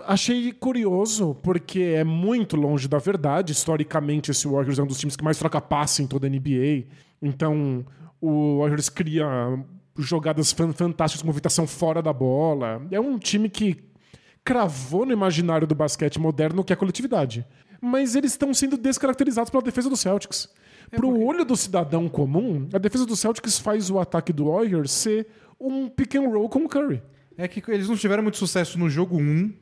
achei curioso, porque é muito longe da verdade. Historicamente, esse Warriors é um dos times que mais troca passe em toda a NBA. Então, o Warriors cria jogadas fan- fantásticas, movimentação fora da bola. É um time que cravou no imaginário do basquete moderno que é a coletividade. Mas eles estão sendo descaracterizados pela defesa do Celtics. Pro olho do cidadão comum, a defesa do Celtics faz o ataque do Warriors ser um pick and roll com o Curry. É que eles não tiveram muito sucesso no jogo 1,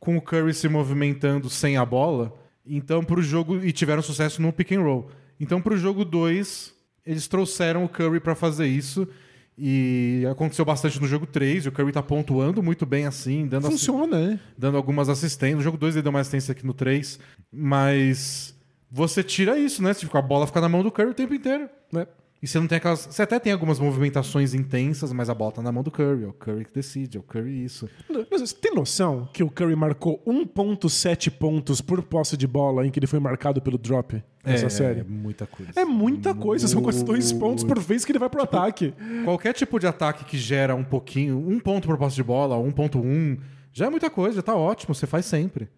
com o Curry se movimentando sem a bola. Então, pro jogo. E tiveram sucesso no pick and roll. Então, pro jogo 2, eles trouxeram o Curry pra fazer isso. E aconteceu bastante no jogo 3. E o Curry tá pontuando muito bem assim, dando, assi- Funciona, né? dando algumas assistências. No jogo 2 ele deu mais assistência que no 3. Mas você tira isso, né? Tipo, a bola fica na mão do Curry o tempo inteiro. né? E você não tem aquelas. Você até tem algumas movimentações intensas, mas a bola tá na mão do Curry. É o Curry que decide, é o Curry isso. Mas Você tem noção que o Curry marcou 1.7 pontos por posse de bola em que ele foi marcado pelo drop nessa é, série? É muita coisa. É muita coisa, são quase dois pontos por vez que ele vai pro ataque. Qualquer tipo de ataque que gera um pouquinho, um ponto por posse de bola, 1.1, já é muita coisa, já tá ótimo, você faz sempre.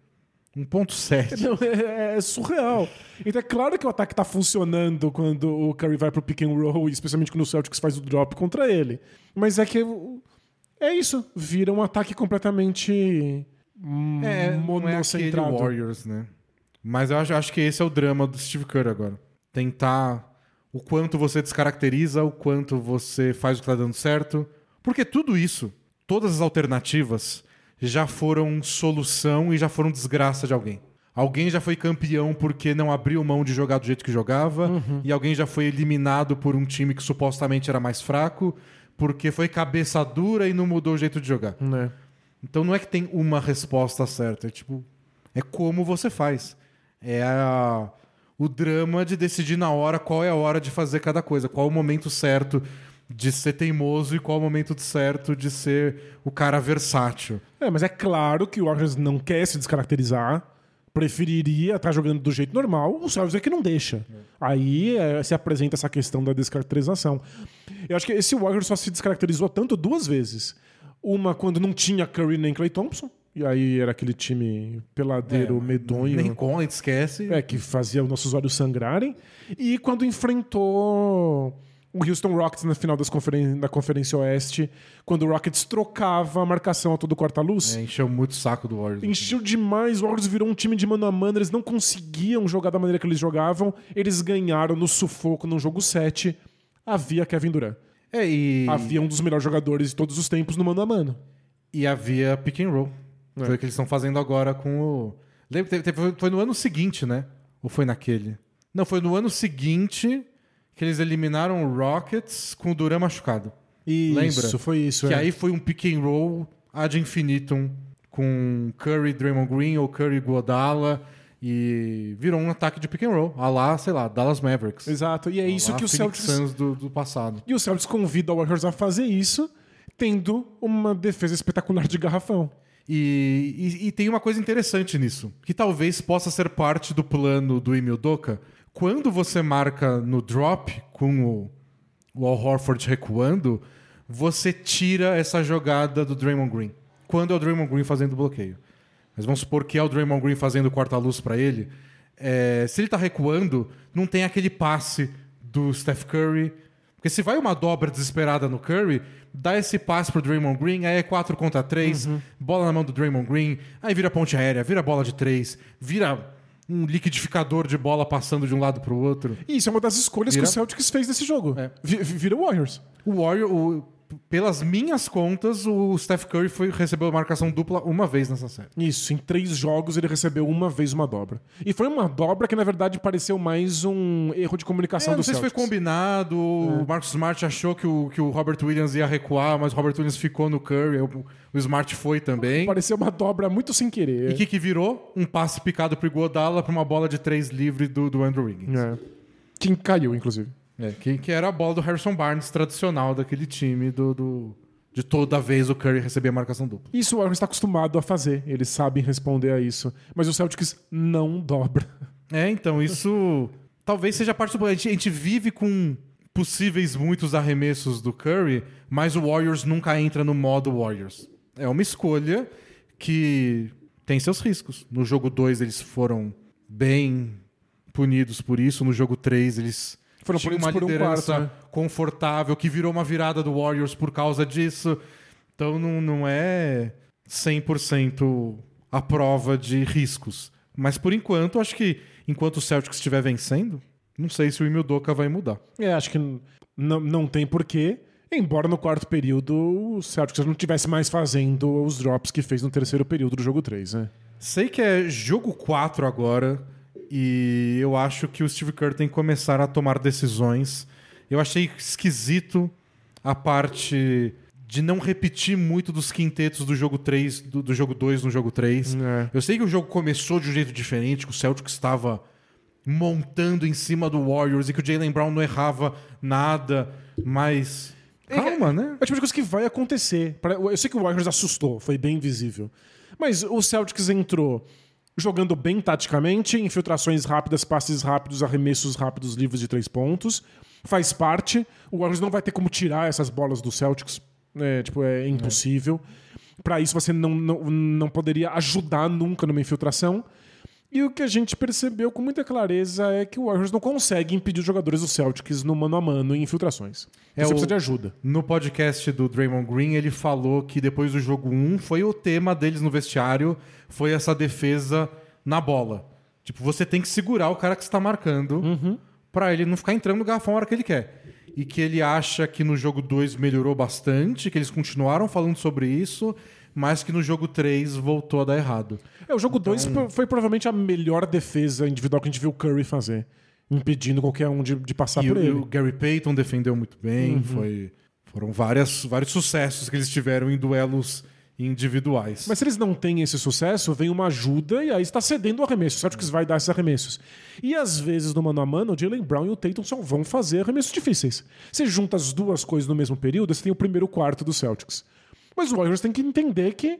1.7. Não, é, é surreal. Então é claro que o ataque tá funcionando quando o Curry vai pro pick and roll, e especialmente quando o Celtics faz o drop contra ele. Mas é que é isso, vira um ataque completamente hum, É, não é monocentrado. Warriors, né? Mas eu acho, acho que esse é o drama do Steve Kerr agora. Tentar o quanto você descaracteriza, o quanto você faz o que tá dando certo. Porque tudo isso, todas as alternativas, já foram solução e já foram desgraça de alguém. Alguém já foi campeão porque não abriu mão de jogar do jeito que jogava, e alguém já foi eliminado por um time que supostamente era mais fraco, porque foi cabeça dura e não mudou o jeito de jogar. Né? Então não é que tem uma resposta certa, é tipo, é como você faz. É a- o drama de decidir na hora qual é a hora de fazer cada coisa, qual é o momento certo de ser teimoso e qual é o momento certo de ser o cara versátil. É, mas é claro que o Warriors não quer se descaracterizar, preferiria estar jogando do jeito normal, o Celtics é que não deixa. Aí é, se apresenta essa questão da descaracterização. Eu acho que esse Warriors só se descaracterizou tanto duas vezes. Uma quando não tinha Curry nem Clay Thompson, e aí era aquele time peladeiro, medonho. Nem conta, esquece. É, que fazia os nossos olhos sangrarem. E quando enfrentou o Houston Rockets na final das conferen da Conferência Oeste, quando o Rockets trocava a marcação a todo quarta-luz. É, encheu muito o saco do Warriors. Encheu demais, o Warriors virou um time de mano a mano, eles não conseguiam jogar da maneira que eles jogavam, eles ganharam no sufoco no jogo 7. Havia Kevin Durant. É, e, Havia um dos melhores jogadores de todos os tempos no mano a mano. e havia pick and roll. É. Foi o que eles estão fazendo agora com o. Lembra, teve- teve- foi no ano seguinte, né? Ou foi naquele? Não, foi no ano seguinte que eles eliminaram o Rockets com o Duran machucado. Isso, Lembra? foi isso. Que é. aí foi um pick and roll ad infinitum com Curry, Draymond Green ou Curry Godala e virou um ataque de pick and roll, a lá, sei lá, Dallas Mavericks. Exato, e é isso que o Celtics Suns do, do passado. E o Celtics convida o Warriors a fazer isso, tendo uma defesa espetacular de garrafão. E, e- e tem uma coisa interessante nisso, que talvez possa ser parte do plano do Emil Doka. Quando você marca no drop com o, o Al Horford recuando, você tira essa jogada do Draymond Green. Quando é o Draymond Green fazendo o bloqueio. Mas vamos supor que é o Draymond Green fazendo o quarta-luz para ele. é, se ele tá recuando, não tem aquele passe do Steph Curry. Porque se vai uma dobra desesperada no Curry, dá esse passe pro Draymond Green, aí é 4 contra 3, bola na mão do Draymond Green, aí vira ponte aérea, vira bola de 3, vira um liquidificador de bola passando de um lado pro outro. E isso é uma das escolhas Vira- que o Celtics fez nesse jogo. É. Vi- vi- Vira o Warriors. O Warrior, o- pelas minhas contas, o Steph Curry foi, recebeu marcação dupla uma vez nessa série. Isso, em três jogos ele recebeu uma vez uma dobra. E foi uma dobra que, na verdade, pareceu mais um erro de comunicação É, do não sei se foi Celtics. combinado, o Marcus Smart achou que o, que o Robert Williams ia recuar, mas o Robert Williams ficou no Curry, o, o Smart foi também. Pareceu uma dobra muito sem querer. E o que, que virou? Um passe picado pro Iguodala pra uma bola de três livre do, do Andrew Wiggins. É. Que caiu, inclusive. É, que, que era a bola do Harrison Barnes tradicional daquele time do, do- de toda vez o Curry receber a marcação dupla. Isso o Warriors está acostumado a fazer. Eles sabem responder a isso. Mas o Celtics não dobra. É, então, isso <laughs> talvez seja parte do. A gente, a gente vive com possíveis muitos arremessos do Curry, mas o Warriors nunca entra no modo Warriors. É uma escolha que tem seus riscos. No jogo 2 eles foram bem punidos por isso, no jogo 3 eles Foram punidos uma por um liderança quarto, né? confortável que virou uma virada do Warriors por causa disso. Então não, não é 100% a prova de riscos. Mas por enquanto, acho que enquanto o Celtics estiver vencendo, não sei se o Emil Doka vai mudar. É, acho que não, não tem porquê. Embora no quarto período o Celtics não tivesse mais fazendo os drops que fez no terceiro período do jogo 3, né? Sei que é jogo 4 agora e eu acho que o Steve Kerr tem que começar a tomar decisões. Eu achei esquisito a parte de não repetir muito dos quintetos do jogo 3, do, do jogo 2 no jogo 3. É. Eu sei que o jogo começou de um jeito diferente, que o Celtics estava montando em cima do Warriors e que o Jalen Brown não errava nada, mas calma, né? É o tipo de coisa que vai acontecer. Eu sei que o Warriors assustou, foi bem visível. Mas o Celtics entrou jogando bem taticamente, infiltrações rápidas, passes rápidos, arremessos rápidos, livres de três pontos. Faz parte. O Warriors não vai ter como tirar essas bolas do Celtics. É, tipo, é impossível. Pra isso você não, não, não poderia ajudar nunca numa infiltração. E o que a gente percebeu com muita clareza é que o Warriors não consegue impedir os jogadores do Celtics no mano a mano em infiltrações. É Você o- precisa de ajuda. No podcast do Draymond Green, ele falou que depois do jogo 1 foi o tema deles no vestiário, foi essa defesa na bola. Tipo, você tem que segurar o cara que está marcando pra ele não ficar entrando no garrafão a hora que ele quer. E que ele acha que no jogo 2 melhorou bastante, que eles continuaram falando sobre isso, mas que no jogo 3 voltou a dar errado. É, o jogo 2 foi provavelmente a melhor defesa individual que a gente viu o Curry fazer. Impedindo qualquer um de, de passar e por o, ele. o Gary Payton defendeu muito bem, foi, foram várias, vários sucessos que eles tiveram em duelos individuais. Mas se eles não têm esse sucesso, vem uma ajuda e aí está cedendo o arremesso. O Celtics vai dar esses arremessos. E às vezes, no mano a mano, o Jalen Brown e o Tatum só vão fazer arremessos difíceis. Você junta as duas coisas no mesmo período, você tem o primeiro quarto do Celtics. Mas o Warriors tem que entender que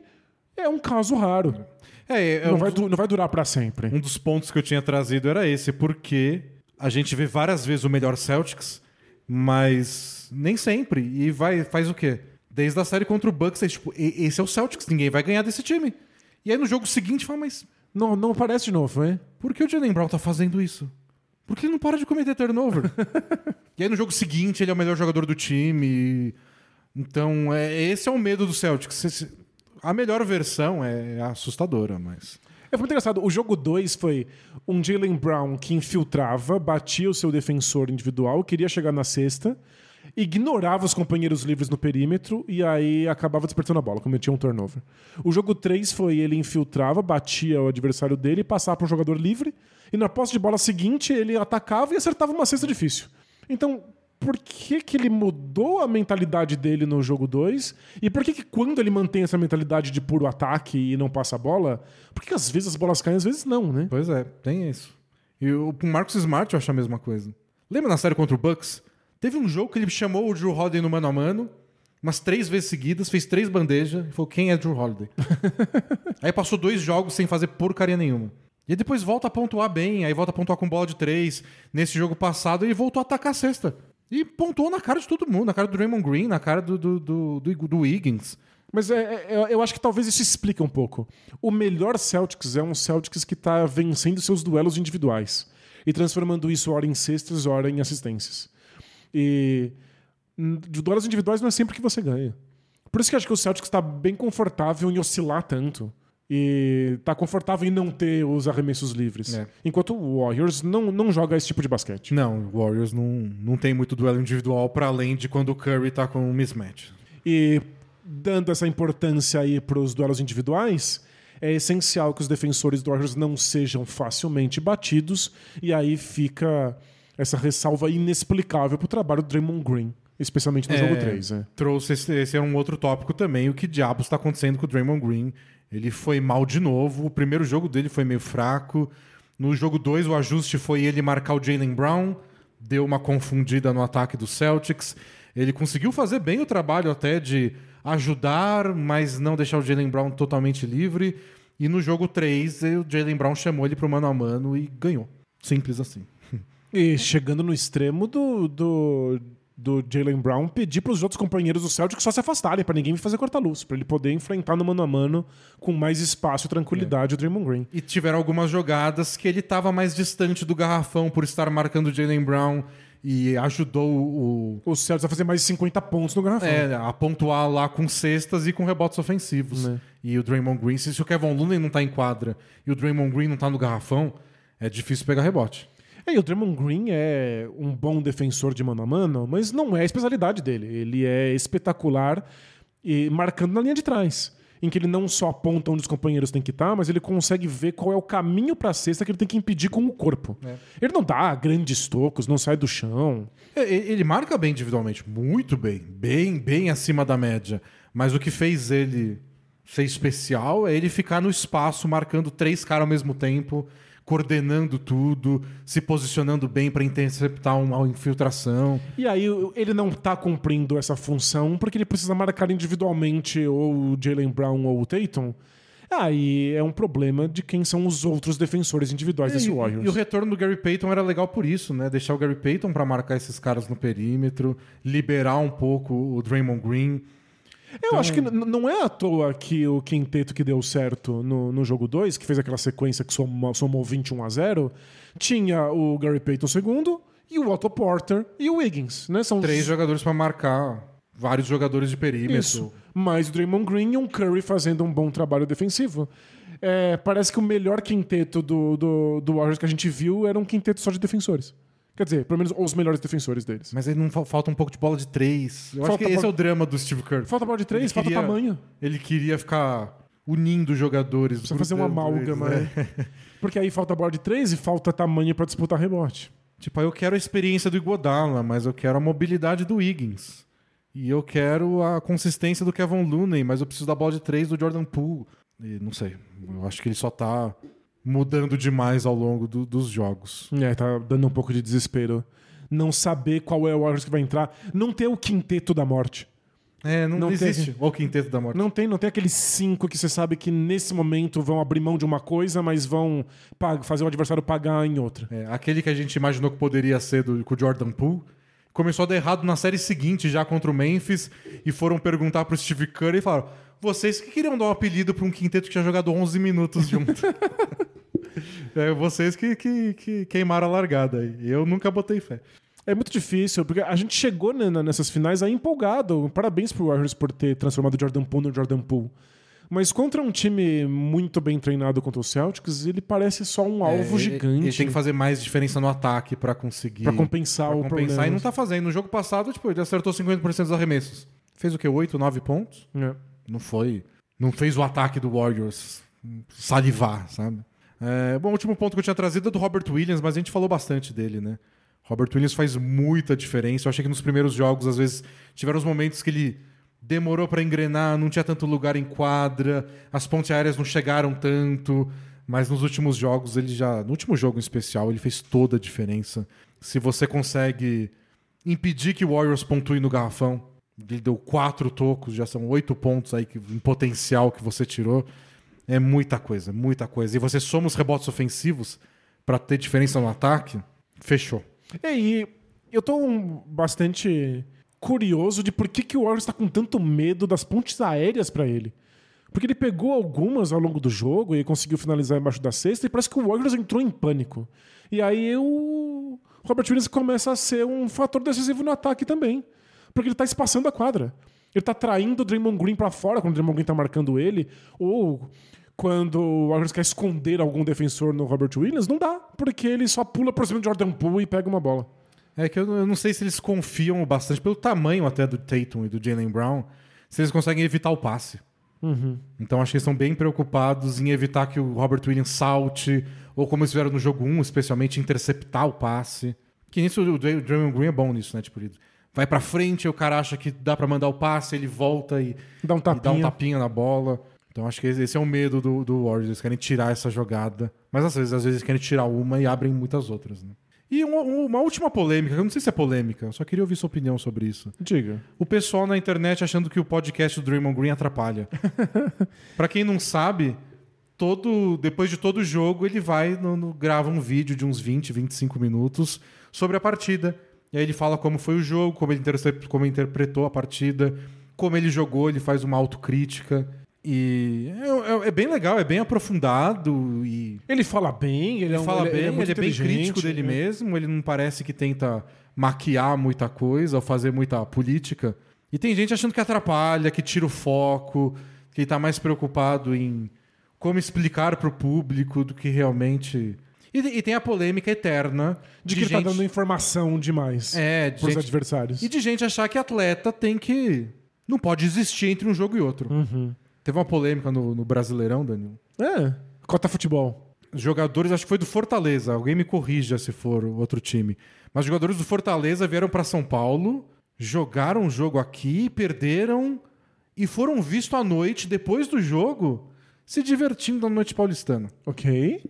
é um caso raro. É, é Não um, vai, du- não vai durar para sempre. um dos pontos que eu tinha trazido era esse, porque a gente vê várias vezes o melhor Celtics, mas nem sempre. E vai faz o quê? Desde a série contra o Bucks, é tipo, "E- esse é o Celtics, ninguém vai ganhar desse time. E aí no jogo seguinte fala, mas Não, não aparece de novo, hein? por que o Jalen Brown tá fazendo isso? Porque ele não para de cometer turnover. <laughs> e aí no jogo seguinte ele é o melhor jogador do time. Então, é, esse é o medo do Celtics. A melhor versão é assustadora, mas. É muito engraçado. O jogo 2 foi um Jalen Brown que infiltrava, batia o seu defensor individual, queria chegar na cesta, ignorava os companheiros livres no perímetro e aí acabava despertando a bola, cometia um turnover. O jogo 3 foi ele infiltrava, batia o adversário dele, passava para um jogador livre e na posse de bola seguinte ele atacava e acertava uma cesta difícil. Então, por que, que ele mudou a mentalidade dele no jogo 2 e por que, que quando ele mantém essa mentalidade de puro ataque e não passa a bola, por que, que às vezes as bolas caem, às vezes não, né? Pois é, tem isso. E o Marcos Smart eu acho a mesma coisa. Lembra na série contra o Bucks? Teve um jogo que ele chamou o Drew Holiday no mano a mano, umas três vezes seguidas, fez três bandejas e falou: quem é Drew Holiday? <laughs> aí passou dois jogos sem fazer porcaria nenhuma. E depois volta a pontuar bem, aí volta a pontuar com bola de três. Nesse jogo passado, ele voltou a atacar a cesta. E pontuou na cara de todo mundo, na cara do Raymond Green, na cara do, do, do, do, do Wiggins. Mas é, é, eu acho que talvez isso explique um pouco. O melhor Celtics é um Celtics que está vencendo seus duelos individuais e transformando isso ora em cestas, ora em assistências. E de duelos individuais não é sempre que você ganha. Por isso que eu acho que o Celtics está bem confortável em oscilar tanto. E tá confortável em não ter os arremessos livres. É. Enquanto o Warriors não, não joga esse tipo de basquete. Não, o Warriors não, não tem muito duelo individual para além de quando o Curry tá com um mismatch. E dando essa importância aí para os duelos individuais, é essencial que os defensores do Warriors não sejam facilmente batidos. E aí fica essa ressalva inexplicável pro trabalho do Draymond Green. Especialmente no é, jogo 3. É. Trouxe esse, esse é um outro tópico também, o que diabos está acontecendo com o Draymond Green ele foi mal de novo. O primeiro jogo dele foi meio fraco. No jogo 2, o ajuste foi ele marcar o Jalen Brown, deu uma confundida no ataque do Celtics. Ele conseguiu fazer bem o trabalho até de ajudar, mas não deixar o Jalen Brown totalmente livre. E no jogo 3, o Jalen Brown chamou ele para o mano a mano e ganhou. Simples assim. E chegando no extremo do, do do Jalen Brown pedir para os outros companheiros do Celtic só se afastarem, para ninguém me fazer corta-luz, para ele poder enfrentar no mano a mano com mais espaço e tranquilidade é. o Draymond Green. E tiveram algumas jogadas que ele estava mais distante do garrafão por estar marcando o Jalen Brown e ajudou o. O Celtics a fazer mais de 50 pontos no garrafão. É, a pontuar lá com cestas e com rebotes ofensivos. É. E o Draymond Green, se o Kevin Looney não está em quadra e o Draymond Green não está no garrafão, é difícil pegar rebote. É, e o Draymond Green é um bom defensor de mano a mano, mas não é a especialidade dele. Ele é espetacular e marcando na linha de trás. Em que ele não só aponta onde os companheiros têm que estar, mas ele consegue ver qual é o caminho para a cesta que ele tem que impedir com o corpo. É. Ele não dá grandes tocos, não sai do chão. É, ele marca bem individualmente, muito bem, bem, bem acima da média. Mas o que fez ele ser especial é ele ficar no espaço marcando três caras ao mesmo tempo coordenando tudo, se posicionando bem para interceptar uma infiltração. E aí ele não está cumprindo essa função porque ele precisa marcar individualmente ou o Jalen Brown ou o Tatum. Aí é um problema de quem são os outros defensores individuais é, desse Warriors. E, e o retorno do Gary Payton era legal por isso, né? Deixar o Gary Payton para marcar esses caras no perímetro, liberar um pouco o Draymond Green. Eu então... acho que não é à toa que o quinteto que deu certo no, no jogo 2, que fez aquela sequência que somou, somou 21 a 0, tinha o Gary Payton segundo e o Otto Porter e o Wiggins, né? São três os... jogadores para marcar vários jogadores de perímetro. Isso. Mais o Draymond Green e um Curry fazendo um bom trabalho defensivo. É, parece que o melhor quinteto do, do, do Warriors que a gente viu era um quinteto só de defensores. Quer dizer, pelo menos os melhores defensores deles. Mas aí não falta um pouco de bola de três. Eu falta acho que esse bola... é o drama do Steve Kerr. Falta bola de três, falta tamanho. Ele queria ficar unindo jogadores. Precisa fazer uma amálgama, né? <laughs> Porque aí falta bola de três e falta tamanho para disputar rebote. Tipo, eu quero a experiência do Iguodala, mas eu quero a mobilidade do Higgins. E eu quero a consistência do Kevin Looney, mas eu preciso da bola de três do Jordan Poole. E não sei. Eu acho que ele só tá mudando demais ao longo do, dos jogos. É, tá dando um pouco de desespero. Não saber qual é o Warriors que vai entrar. Não ter o quinteto da morte. É, não, não existe tem, o quinteto da morte. Não tem, não tem aqueles cinco que você sabe que nesse momento vão abrir mão de uma coisa, mas vão fazer o adversário pagar em outra. É, aquele que a gente imaginou que poderia ser do, com o Jordan Poole. Começou a dar errado na série seguinte, já contra o Memphis, e foram perguntar pro Steve Curry e falaram: vocês que queriam dar um apelido para um quinteto que tinha jogado 11 minutos junto. <laughs> É vocês que, que, que queimaram a largada aí. Eu nunca botei fé. É muito difícil, porque a gente chegou né, nessas finais aí empolgado. Parabéns pro Warriors por ter transformado o Jordan Poole no Jordan Poole. Mas contra um time muito bem treinado contra o Celtics, ele parece só um alvo É, gigante. Ele tem que fazer mais diferença no ataque pra conseguir. Pra compensar pra o compensar problema. e não tá fazendo. No jogo passado, tipo, ele acertou 50% dos arremessos. Fez o quê? 8, 9 pontos? É. Não foi. Não fez o ataque do Warriors salivar, sabe? É, bom, o último ponto que eu tinha trazido é do Robert Williams, mas a gente falou bastante dele, né? Robert Williams faz muita diferença. Eu achei que nos primeiros jogos, às vezes, tiveram os momentos que ele demorou pra engrenar, não tinha tanto lugar em quadra, as pontes aéreas não chegaram tanto, mas nos últimos jogos ele já, no último jogo em especial, ele fez toda a diferença. Se você consegue impedir que o Warriors pontue no garrafão, ele deu quatro tocos, já são oito pontos aí que, em potencial que você tirou. É muita coisa, muita coisa. E você soma os rebotes ofensivos pra ter diferença no ataque, fechou. É, e eu tô bastante curioso de por que, que o Warriors tá com tanto medo das pontes aéreas pra ele. Porque ele pegou algumas ao longo do jogo e conseguiu finalizar embaixo da cesta e parece que o Warriors entrou em pânico. E aí o Robert Williams começa a ser um fator decisivo no ataque também. Porque ele tá espaçando a quadra. Ele tá traindo o Draymond Green pra fora quando o Draymond Green tá marcando ele. Ou quando o Warriors quer esconder algum defensor no Robert Williams, não dá. Porque ele só pula por cima do Jordan Poole e pega uma bola. É que eu, eu não sei se eles confiam bastante, pelo tamanho até do Tatum e do Jalen Brown, se eles conseguem evitar o passe. Então acho que eles estão bem preocupados em evitar que o Robert Williams salte, ou como eles fizeram no jogo 1, especialmente interceptar o passe. Que nisso o Dray- o Draymond Green é bom nisso, né? Tipo, ele vai pra frente, o cara acha que dá pra mandar o passe, ele volta e, Dá um e dá um tapinha. tapinha na bola. Então acho que esse é o medo do, do Warriors, eles querem tirar essa jogada. Mas às vezes, às vezes eles querem tirar uma e abrem muitas outras, né? E uma, uma última polêmica, que eu não sei se é polêmica, só queria ouvir sua opinião sobre isso. Diga. O pessoal na internet achando que o podcast do Draymond Green atrapalha. <laughs> Pra quem não sabe, todo depois de todo jogo ele vai no, no- grava um vídeo de uns 20, 25 minutos sobre a partida. E aí ele fala como foi o jogo, como ele, como ele interpretou a partida, como ele jogou, ele faz uma autocrítica. E é, é- é bem legal, é bem aprofundado e Ele fala bem, ele, é ele um, fala ele, bem, ele é, muito bem inteligente, crítico dele né? mesmo, ele não parece que tenta maquiar muita coisa ou fazer muita política. E tem gente achando que atrapalha, que tira o foco, que ele tá mais preocupado em como explicar pro público do que realmente. E, e tem a polêmica eterna De que ele gente... tá dando informação demais É, de pros gente... adversários. E de gente achar que atleta tem que. Não pode existir entre um jogo e outro. Uhum. Teve uma polêmica no, no Brasileirão, Danilo. É, cota futebol. Os jogadores, acho que foi do Fortaleza, alguém me corrija se for outro time. Mas jogadores do Fortaleza vieram para São Paulo, jogaram um jogo aqui, perderam e foram vistos à noite, depois do jogo, se divertindo na noite paulistana. Ok.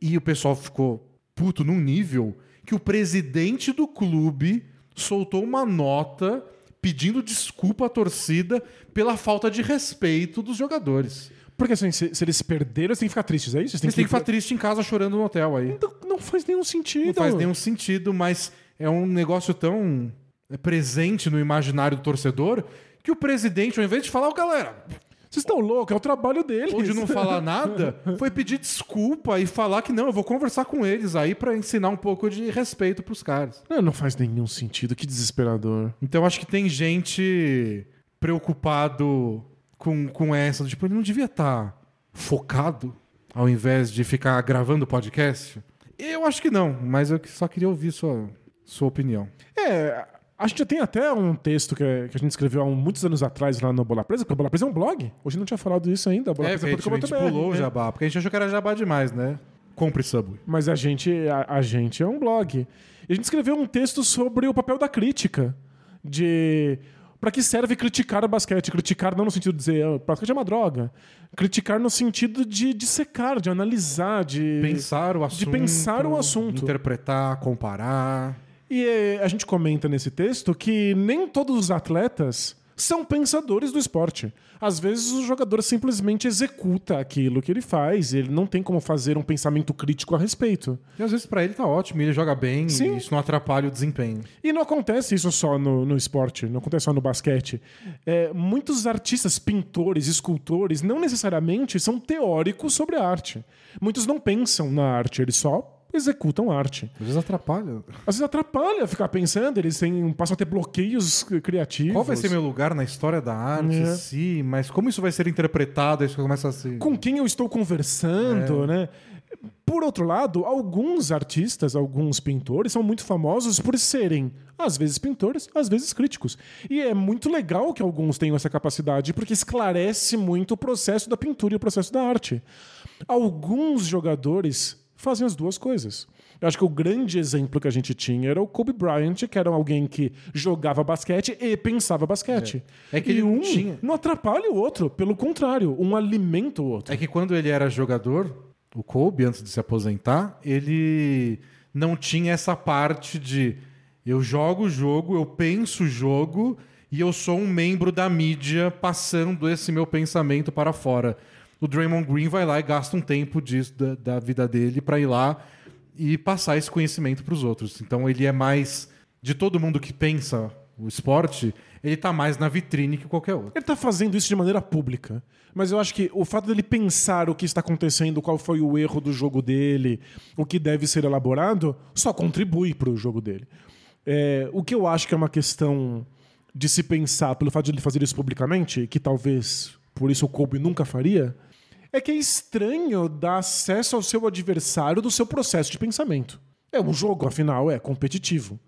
E o pessoal ficou puto num nível que o presidente do clube soltou uma nota pedindo desculpa à torcida pela falta de respeito dos jogadores. Porque assim, se, se eles perderam, eles têm que ficar tristes, é isso? Eles têm que ficar triste em casa chorando no hotel aí. Não, não faz nenhum sentido. Não faz nenhum sentido, mas é um negócio tão presente no imaginário do torcedor que o presidente, ao invés de falar, "Ô, galera, Vocês estão loucos, é o trabalho deles. ou de não falar nada, <laughs> foi pedir desculpa e falar que não, eu vou conversar com eles aí pra ensinar um pouco de respeito pros caras. Não, não faz nenhum sentido, que desesperador. Então acho que tem gente preocupado com, com essa, tipo, ele não devia estar focado ao invés de ficar gravando podcast? Eu acho que não, mas eu só queria ouvir sua, sua opinião. É, a gente já tem até um texto que, a gente escreveu há muitos anos atrás lá no Bola Presa, porque o Bola Presa é um blog. Hoje não tinha falado isso ainda. É, a gente, a gente pulou o né? jabá, porque a gente achou que era jabá demais, né? Compre Subway. Mas a gente, a, a gente é um blog. E a gente escreveu um texto sobre o papel da crítica. De. Pra que serve criticar o basquete? Criticar não no sentido de dizer "Ah, basquete é uma droga. Criticar no sentido de, de secar, de analisar, de. Pensar o assunto. pensar o assunto. Interpretar, comparar. E eh, a gente comenta nesse texto que nem todos os atletas são pensadores do esporte. Às vezes o jogador simplesmente executa aquilo que ele faz, ele não tem como fazer um pensamento crítico a respeito. E às vezes pra ele tá ótimo, ele joga bem Sim. e isso não atrapalha o desempenho. E não acontece isso só no, no esporte, não acontece só no basquete. É, muitos artistas, pintores, escultores, não necessariamente são teóricos sobre a arte. Muitos não pensam na arte, eles só executam arte. Às vezes atrapalha. Às vezes atrapalha ficar pensando, eles têm, passam a ter bloqueios criativos. Qual vai ser meu lugar na história da arte? É. Sim, mas como isso vai ser interpretado? Você começa a se... com quem eu estou conversando, né? Por outro lado, alguns artistas, alguns pintores são muito famosos por serem, às vezes, pintores, às vezes críticos. E é muito legal que alguns tenham essa capacidade, porque esclarece muito o processo da pintura e o processo da arte. Alguns jogadores fazem as duas coisas. Eu acho que o grande exemplo que a gente tinha era o Kobe Bryant, que era alguém que jogava basquete e pensava basquete. É. É que e um tinha- não atrapalha o outro, pelo contrário, um alimenta o outro. É que quando ele era jogador, o Kobe, antes de se aposentar, ele não tinha essa parte de eu jogo o jogo, eu penso o jogo e eu sou um membro da mídia passando esse meu pensamento para fora. O Draymond Green vai lá e gasta um tempo disso, da, da vida dele para ir lá e passar esse conhecimento para os outros. Então ele é mais de todo mundo que pensa o esporte, ele tá mais na vitrine que qualquer outro. Ele tá fazendo isso de maneira pública. Mas eu acho que o fato dele pensar o que está acontecendo, qual foi o erro do jogo dele, o que deve ser elaborado, só contribui para o jogo dele. É, o que eu acho que é uma questão de se pensar pelo fato de ele fazer isso publicamente, que talvez por isso o Kobe nunca faria, é que é estranho dar acesso ao seu adversário do seu processo de pensamento. É um jogo, afinal, é competitivo.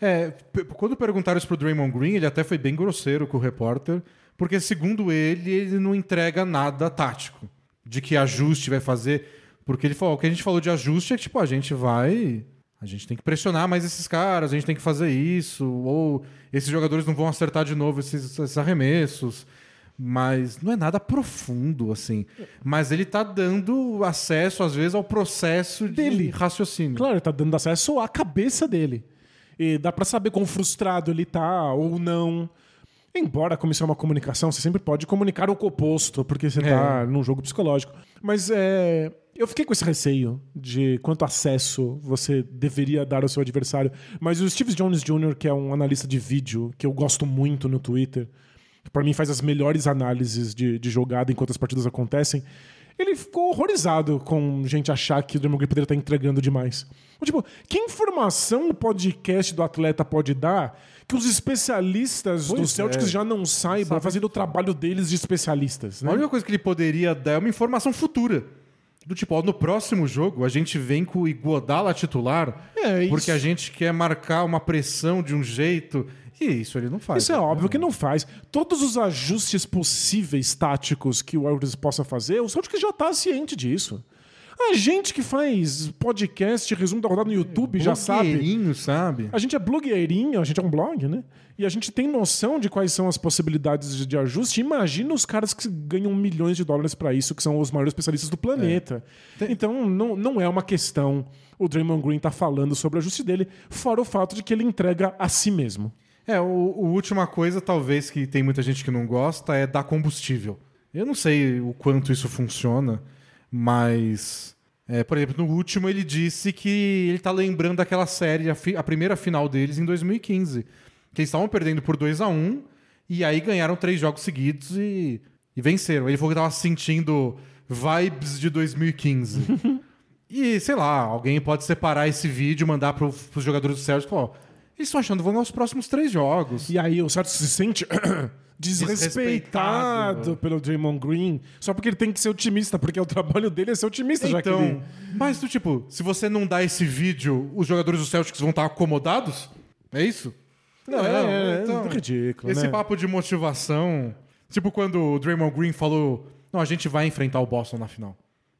É, quando perguntaram isso pro Draymond Green, ele até foi bem grosseiro com o repórter, porque segundo ele, ele não entrega nada tático de que ajuste vai fazer, porque ele falou, o que a gente falou de ajuste é que tipo, a gente vai, a gente tem que pressionar mais esses caras, a gente tem que fazer isso, ou esses jogadores não vão acertar de novo esses, esses arremessos. Mas não é nada profundo, assim. Mas ele tá dando acesso, às vezes, ao processo de Dele. raciocínio. Claro, ele tá dando acesso à cabeça dele. E dá pra saber quão frustrado ele tá ou não. Embora, como isso é uma comunicação, você sempre pode comunicar o oposto, porque você tá num jogo psicológico. Mas é. Eu fiquei com esse receio de quanto acesso você deveria dar ao seu adversário. Mas o Steve Jones Jr., que é um analista de vídeo que eu gosto muito no Twitter, Pra mim faz as melhores análises de, de jogada enquanto as partidas acontecem. Ele ficou horrorizado com gente achar que o Draymond Green poderia estar entregando demais. Então, Tipo, que informação o podcast do atleta pode dar que os especialistas Pois dos Celtics é. já não saibam Sabe- fazendo o trabalho deles de especialistas, A né? única coisa que ele poderia dar é uma informação futura. Do tipo, ó, no próximo jogo a gente vem com o Iguodala titular É, isso. porque a gente quer marcar uma pressão de um jeito. E isso ele não faz. Isso é né? óbvio que não faz. Todos os ajustes possíveis táticos que o Warriors possa fazer, o Celtics já tá ciente disso. A gente que faz podcast, resumo da rodada no YouTube, já sabe. Blogueirinho, sabe? A gente é blogueirinho, a gente é um blog, né? E a gente tem noção de quais são as possibilidades de, de ajuste. Imagina os caras que ganham milhões de dólares pra isso, que são os maiores especialistas do planeta. Então, não, não é uma questão o Draymond Green tá falando sobre o ajuste dele, fora o fato de que ele entrega a si mesmo. É, o, o última coisa, talvez, que tem muita gente que não gosta é dar combustível. Eu não sei o quanto isso funciona, mas. é, por exemplo, no último ele disse que ele tá lembrando daquela série, a, a primeira final deles em 2015. Que eles estavam perdendo por 2 a 1 e aí ganharam três jogos seguidos e, e venceram. Ele falou que tava sentindo vibes de 2015. <laughs> E, sei lá, alguém pode separar esse vídeo, mandar pro, pros jogadores do Celtics e falar, ó, eles estão achando que vão ganhar os próximos três jogos. E aí o Celtics se sente <coughs> desrespeitado Desrespeitado. pelo Draymond Green, só porque ele tem que ser otimista, porque o trabalho dele é ser otimista, já que ele... Então, mas do tipo, se você não dá esse vídeo, os jogadores do Celtics vão estar acomodados? É isso? Não, é, é ridículo, Esse né? papo de motivação, tipo quando o Draymond Green falou, não, a gente vai enfrentar o Boston na final.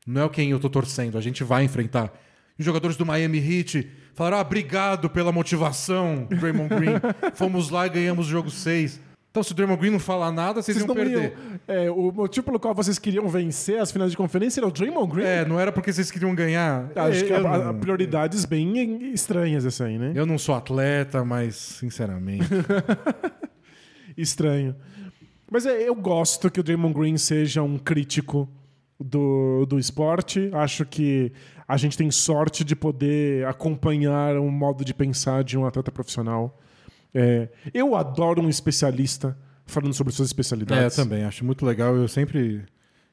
Não é quem eu tô torcendo, a gente vai enfrentar. E os jogadores do Miami Heat falaram, ah, obrigado pela motivação, Draymond Green. <laughs> Fomos lá e ganhamos o jogo 6. Então, se o Draymond Green não falar nada, vocês, Vocês iam não perder. iam- é, o motivo pelo qual vocês queriam vencer as finais de conferência era o Draymond Green? É, não era porque vocês queriam ganhar. Acho que eu, há, há não, prioridades bem estranhas essa aí, né? eu não sou atleta, mas, sinceramente. <laughs> estranho. Mas é, eu gosto que o Draymond Green seja um crítico do, do esporte. Acho que a gente tem sorte de poder acompanhar um modo de pensar de um atleta profissional. É, eu adoro um especialista falando sobre suas É, eu especialidades. também, acho muito legal. Eu sempre,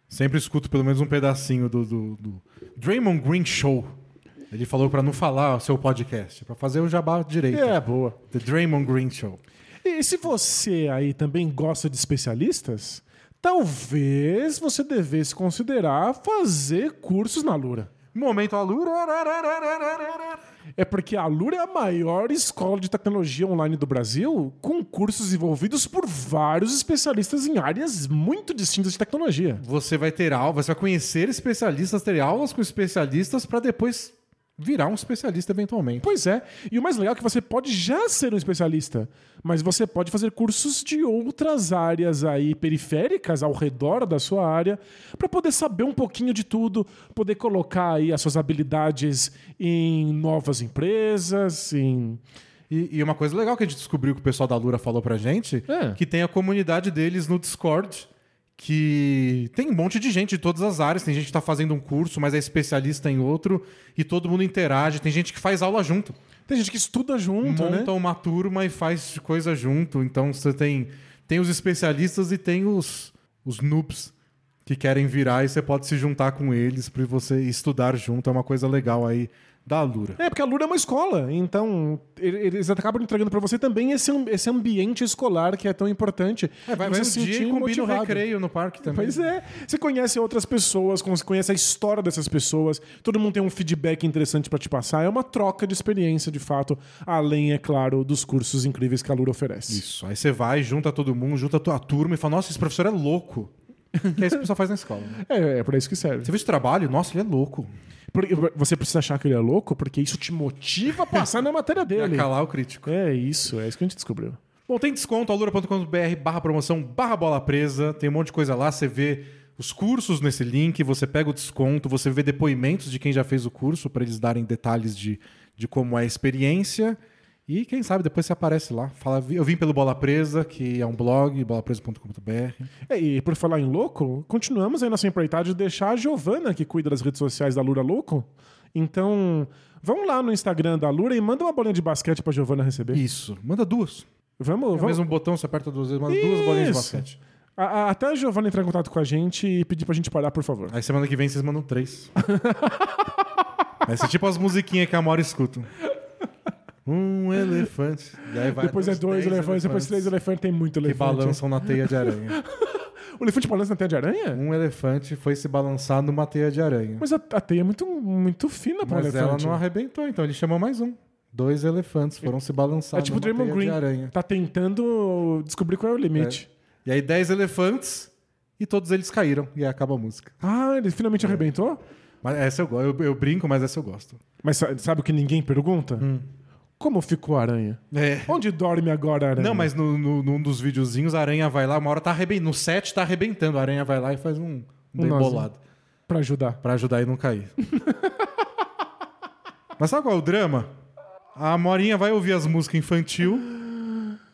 sempre escuto pelo menos um pedacinho do, do, do Draymond Green Show. Ele falou pra não falar o seu podcast, pra fazer o jabá direito. É, boa. The Draymond Green Show. E se você aí também gosta de especialistas, talvez você devesse considerar fazer cursos na Lura. Momento Alura. É porque a Lura é a maior escola de tecnologia online do Brasil, com cursos desenvolvidos por vários especialistas em áreas muito distintas de tecnologia. Você vai ter aulas, você vai conhecer especialistas, ter aulas com especialistas pra depois virar um especialista eventualmente. Pois é, e o mais legal é que você pode já ser um especialista, mas você pode fazer cursos de outras áreas aí periféricas ao redor da sua área para poder saber um pouquinho de tudo, poder colocar aí as suas habilidades em novas empresas, em E, e uma coisa legal que a gente descobriu que o pessoal da Lura falou pra gente, É. que tem a comunidade deles no Discord, que tem um monte de gente de todas as áreas. Tem gente que tá fazendo um curso, mas é especialista em outro, e todo mundo interage. Tem gente que faz aula junto. tem gente que estuda junto, monta né? uma turma e faz coisa junto. Então você tem, tem os especialistas e tem os, os noobs que querem virar e você pode se juntar com eles para você estudar junto. É uma coisa legal aí da Lura. É, porque a Lura é uma escola, então ele- eles acabam entregando para você também esse, esse ambiente escolar que é tão importante. É, vai, vai um dia e combina o recreio no parque também. Pois é. Você conhece outras pessoas, con- conhece a história dessas pessoas, todo mundo tem um feedback interessante pra te passar. É uma troca de experiência, de fato, além, é claro, dos cursos incríveis que a Lura oferece. Isso. Aí você vai, junta todo mundo, junta a tua turma e fala: Nossa, esse professor é louco. <laughs> que é isso que o pessoal faz na escola. Né? É, é pra isso que serve. Você vê o trabalho? Nossa, ele é louco. Porque você precisa achar que ele é louco, porque isso te motiva a passar na matéria <laughs> dele. calar o crítico. É isso, é isso que a gente descobriu. Bom, tem desconto, alura.com.br barra promoção barra bola presa. Tem um monte de coisa lá. Você vê os cursos nesse link, você pega o desconto, você vê depoimentos de quem já fez o curso para eles darem detalhes de, de como é a experiência. E quem sabe depois você aparece lá. Fala, eu vim pelo Bola Presa, que é um blog, bolapresa.com.br. É, e por falar em louco, continuamos aí nossa empreitada de deixar a Giovana, que cuida das redes sociais da Lura louco. Então, vamos lá no Instagram da Lura e manda uma bolinha de basquete pra Giovana receber. Isso. Manda duas. Vamos, É o vamos. mesmo botão, você aperta duas vezes, manda duas bolinhas de Isso. basquete. A- a- até a Giovana entrar em contato com a gente e pedir pra gente parar, por favor. Aí semana que vem vocês mandam três. <laughs> Vai ser tipo as musiquinhas que a Mora escuta. Um elefante. Depois é dois dez elefantes, depois três elefantes, tem muito que elefante. balançam na teia de aranha. <laughs> O elefante balança na teia de aranha? Um elefante foi se balançar numa teia de aranha. Mas a, a teia é muito, muito fina pra um Mas ela elefante. não arrebentou, então ele chamou mais um. Dois elefantes foram se balançar É tipo numa Draymond teia Green. de aranha. Tá tentando descobrir qual é o limite. E aí dez elefantes e todos eles caíram. E aí acaba a música. Ah, ele finalmente arrebentou? Mas essa eu. Eu, eu brinco, mas essa eu gosto. Mas sa- sabe o que ninguém pergunta? Hum. Como ficou a aranha? É. Onde dorme agora a aranha? Não, mas no, no- num dos videozinhos a aranha vai lá, uma hora tá arrebentando. No set tá arrebentando, a aranha vai lá e faz um, um bolado. Pra ajudar. Pra ajudar ele não cair. <laughs> Mas sabe qual é o drama? A Morinha vai ouvir as músicas infantil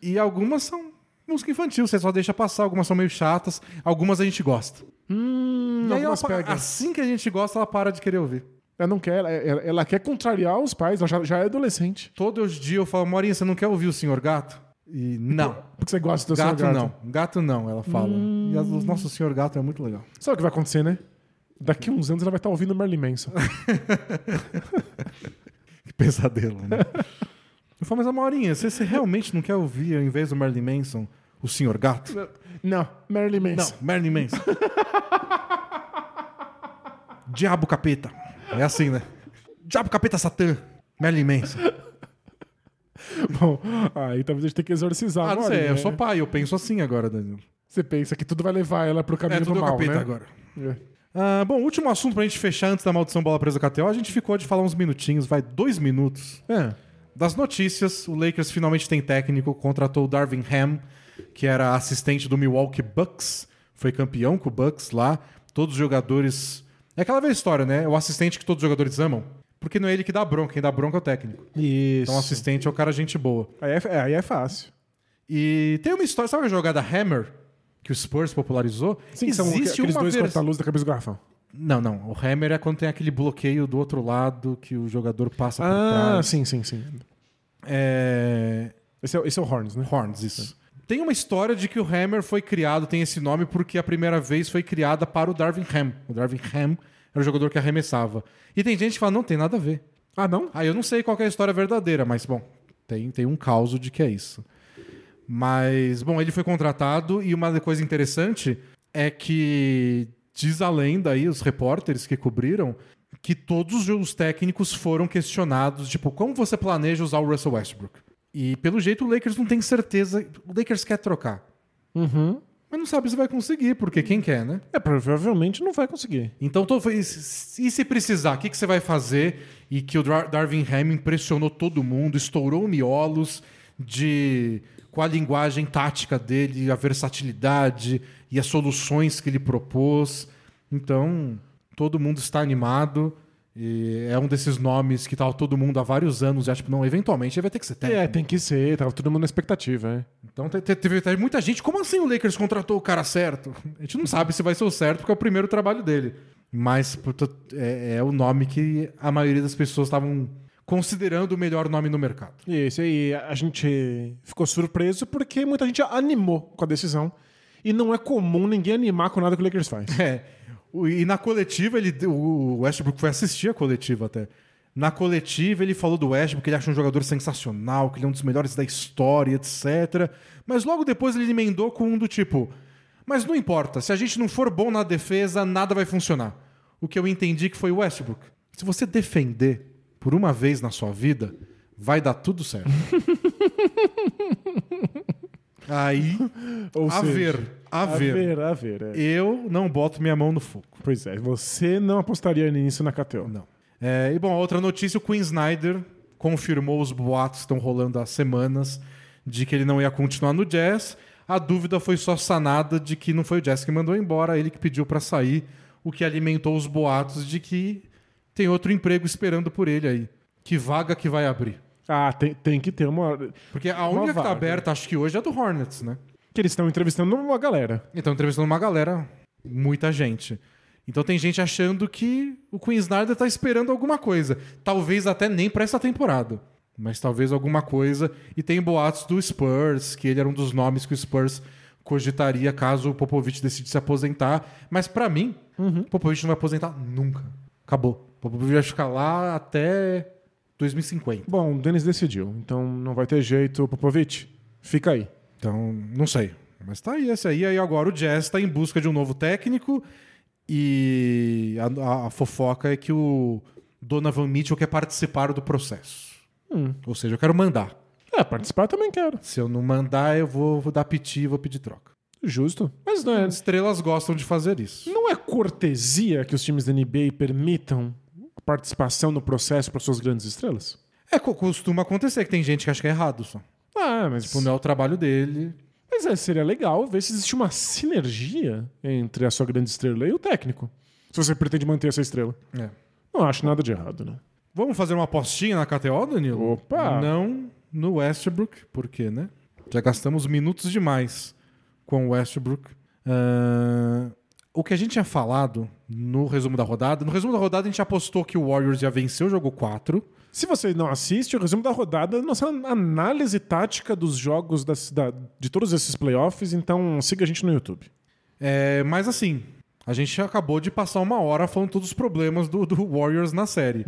e algumas são música infantil, você só deixa passar, algumas são meio chatas, algumas a gente gosta. Hum, e aí ela, assim que a gente gosta, ela para de querer ouvir. Ela não quer, ela, ela- quer contrariar os pais, ela já, já é adolescente. Todos os dias eu falo, Morinha, você não quer ouvir o Senhor Gato? E não. Porque você gosta do Gato, gato. não. Gato não, ela fala. E as- o nosso Senhor Gato é muito legal. Sabe o que vai acontecer, né? Daqui uns anos ela vai estar ouvindo Marilyn Manson. <laughs> Que pesadelo, né? eu falo, mas a Morinha, você, você realmente não quer ouvir, ao invés do Marilyn Manson, o Senhor Gato? não, Não, Manson. Marilyn Manson. <laughs> Diabo capeta. É assim, né? Diabo capeta Satã. Marilyn Manson. Bom, aí talvez a gente tenha que exorcizar Ah, não agora, sei, eu né? sou pai, eu penso assim agora, Danilo. Você pensa que tudo vai levar ela pro caminho É tudo do mal, capeta né? agora. É. Ah, bom, último assunto pra gente fechar antes da maldição bola presa KTO. A gente ficou de falar uns minutinhos, vai dois minutos. É. Das notícias, o Lakers finalmente tem técnico, contratou o Darvin Ham, que era assistente do Milwaukee Bucks, foi campeão com o Bucks lá. Todos os jogadores. É aquela velha história, né? O assistente que todos os jogadores amam. Porque não é ele que dá bronca, quem dá bronca é o técnico. Isso. Então o assistente é o cara gente boa. Aí é, aí é fácil. E tem uma história, sabe a jogada Hammer, que o Spurs popularizou? Sim, são Existe aqueles uma dois vers- corta-luz da cabeça do garrafão. Não, não. O Hammer é quando tem aquele bloqueio do outro lado que o jogador passa por Ah, trás. sim, sim, sim. É... Esse é, esse é o Horns, né? Horns, isso. Tem uma história de que o Hammer foi criado, tem esse nome, porque a primeira vez foi criada para o Darvin Ham. O Darvin Ham era o jogador que arremessava. E tem gente que fala, não, tem nada a ver. Ah, não? Ah, eu não sei qual é a história verdadeira, mas, bom, tem, tem um caso de que é isso. Mas, bom, ele foi contratado e uma coisa interessante é que diz a lenda aí, os repórteres que cobriram, que todos os técnicos foram questionados, tipo, como você planeja usar o Russell Westbrook? E pelo jeito o Lakers não tem certeza, o Lakers quer trocar. Uhum. Mas não sabe se vai conseguir, porque quem quer, né? É, provavelmente não vai conseguir. Então, tô- e se precisar, o que, que você vai fazer? E que o Dar- Darvin Ham impressionou todo mundo, estourou miolos de com a linguagem tática dele, a versatilidade e as soluções que ele propôs. Então, todo mundo está animado. E é um desses nomes que tava todo mundo há vários anos já, tipo, não, eventualmente ele vai ter que ser técnico. É, tem que ser, tava todo mundo na expectativa, é. Então te- te- teve, muita gente. Como assim o Lakers contratou o cara certo? A gente não sabe se vai ser o certo, porque é o primeiro trabalho dele. Mas é, é o nome que a maioria das pessoas estavam considerando o melhor nome no mercado. E esse aí, a gente ficou surpreso porque muita gente animou com a decisão. E não é comum ninguém animar com nada que o Lakers faz. É. E na coletiva, ele, o Westbrook foi assistir a coletiva até. Na coletiva, ele falou do Westbrook que ele acha um jogador sensacional, que ele é um dos melhores da história, etc. Mas logo depois ele emendou com um do tipo: Mas não importa, se a gente não for bom na defesa, nada vai funcionar. O que eu entendi que foi o Westbrook. Se você defender por uma vez na sua vida, vai dar tudo certo. <laughs> Aí, <laughs> Ou a seja, ver, a A ver. ver, a ver. é. Eu não boto minha mão no fogo. Pois é, você não apostaria nisso na KTO. Não. É, e bom, outra notícia, o Queen Snyder confirmou os boatos que estão rolando há semanas de que ele não ia continuar no Jazz. A dúvida foi só sanada de que não foi o Jazz que mandou embora, ele que pediu pra sair, o que alimentou os boatos de que tem outro emprego esperando por ele aí. Que vaga que vai abrir? Ah, tem, tem que ter uma. Porque a Uma única que tá aberta, acho que hoje, é a do Hornets, né? Que eles estão entrevistando uma galera. Então, entrevistando uma galera, muita gente. Então tem gente achando que o Queen Snyder tá esperando alguma coisa. Talvez até nem pra essa temporada. Mas talvez alguma coisa. E tem boatos do Spurs, que ele era um dos nomes que o Spurs cogitaria caso o Popovich decide se aposentar. Mas pra mim, o Popovich não vai aposentar nunca. Acabou. O Popovich vai ficar lá até 2050. Bom, o Denis decidiu, então não vai ter jeito, Popovich. Fica aí. Então, não sei. Mas tá aí esse aí. Aí agora o Jazz tá em busca de um novo técnico. E a, a- a fofoca é que o Donovan Mitchell quer participar do processo. Hum. Ou seja, eu quero mandar. É, participar também quero. Se eu não mandar, eu vou, vou dar piti e vou pedir troca. Justo. Mas não é, As estrelas gostam de fazer isso. não é cortesia que os times da NBA permitam participação no processo para suas grandes estrelas? É, co- costuma acontecer que tem gente que acha que é errado só. Ah, mas. Tipo, não é o trabalho dele. Mas é, seria legal ver se existe uma sinergia entre a sua grande estrela e o técnico. Se você pretende manter essa estrela. É. Não acho nada de errado, né? Vamos fazer uma apostinha na KTO, Danilo? Opa! Não no Westbrook, por quê, né? Já gastamos minutos demais com o Westbrook. Ah, o que a gente tinha falado no resumo da rodada, no resumo da rodada a gente apostou que o Warriors ia vencer o jogo 4. Se você não assiste, o resumo da rodada é nossa análise tática dos jogos das- da- de todos esses playoffs, então siga a gente no YouTube. É, mas assim, a gente acabou de passar uma hora falando todos os problemas do, do Warriors na série.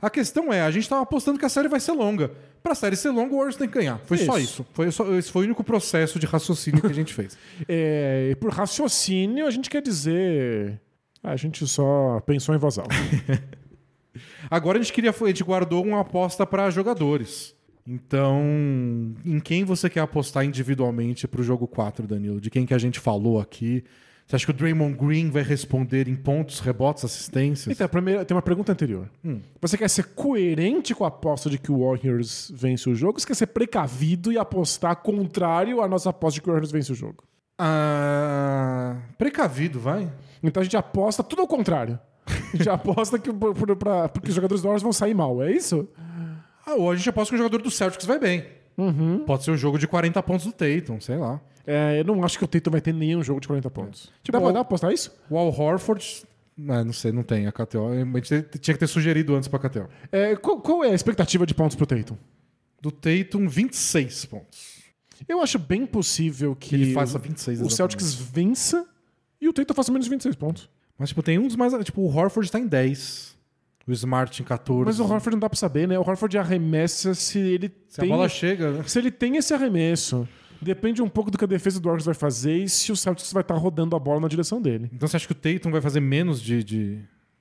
A questão é, a gente tava apostando que a série vai ser longa. Pra série ser longa, o Warriors tem que ganhar. Foi só Isso. isso. Foi só- esse foi o único processo de raciocínio que a gente fez. <laughs> É, e por raciocínio, a gente quer dizer. A gente só pensou em voz alta. <laughs> Agora a gente queria, a gente guardou uma aposta para jogadores. Então, em quem você quer apostar individualmente pro jogo 4, Danilo? De quem que a gente falou aqui? Você acha que o Draymond Green vai responder em pontos, rebotes, assistências? Então, a primeira, tem uma pergunta anterior. Você quer ser coerente com a aposta de que o Warriors vence o jogo? Ou você quer ser precavido e apostar contrário à nossa aposta de que o Warriors vence o jogo? Ah, precavido, vai. Então a gente aposta tudo ao contrário. A gente <laughs> aposta que, pra- porque os jogadores do Warriors vão sair mal, é isso? Ah, ou a gente aposta que o jogador do Celtics vai bem. Pode ser um jogo de 40 pontos do Tatum, sei lá. É, eu não acho que o Tatum vai ter nenhum jogo de 40 pontos. Tipo, dá, pra- o- dá pra apostar isso? O Al Horford. Ah, não sei, não tem a KTO. A gente tinha que ter sugerido antes pra KTO. É, qual, qual é a expectativa de pontos pro Tatum? Do Tatum, 26 pontos. Eu acho bem possível que Ele faça 26 o exatamente. Celtics vença e o Tatum faça menos de 26 pontos. Mas, tipo, tem uns mais. Tipo, o Horford tá em 10. O Smart em 14. Mas o Horford não dá pra saber, né? O Horford arremessa se ele Se tem... a bola chega, né? Se ele tem esse arremesso. Depende um pouco do que a defesa do Warriors vai fazer e se o Celtics vai estar rodando a bola na direção dele. Então você acha que o Tatum vai fazer menos de, de,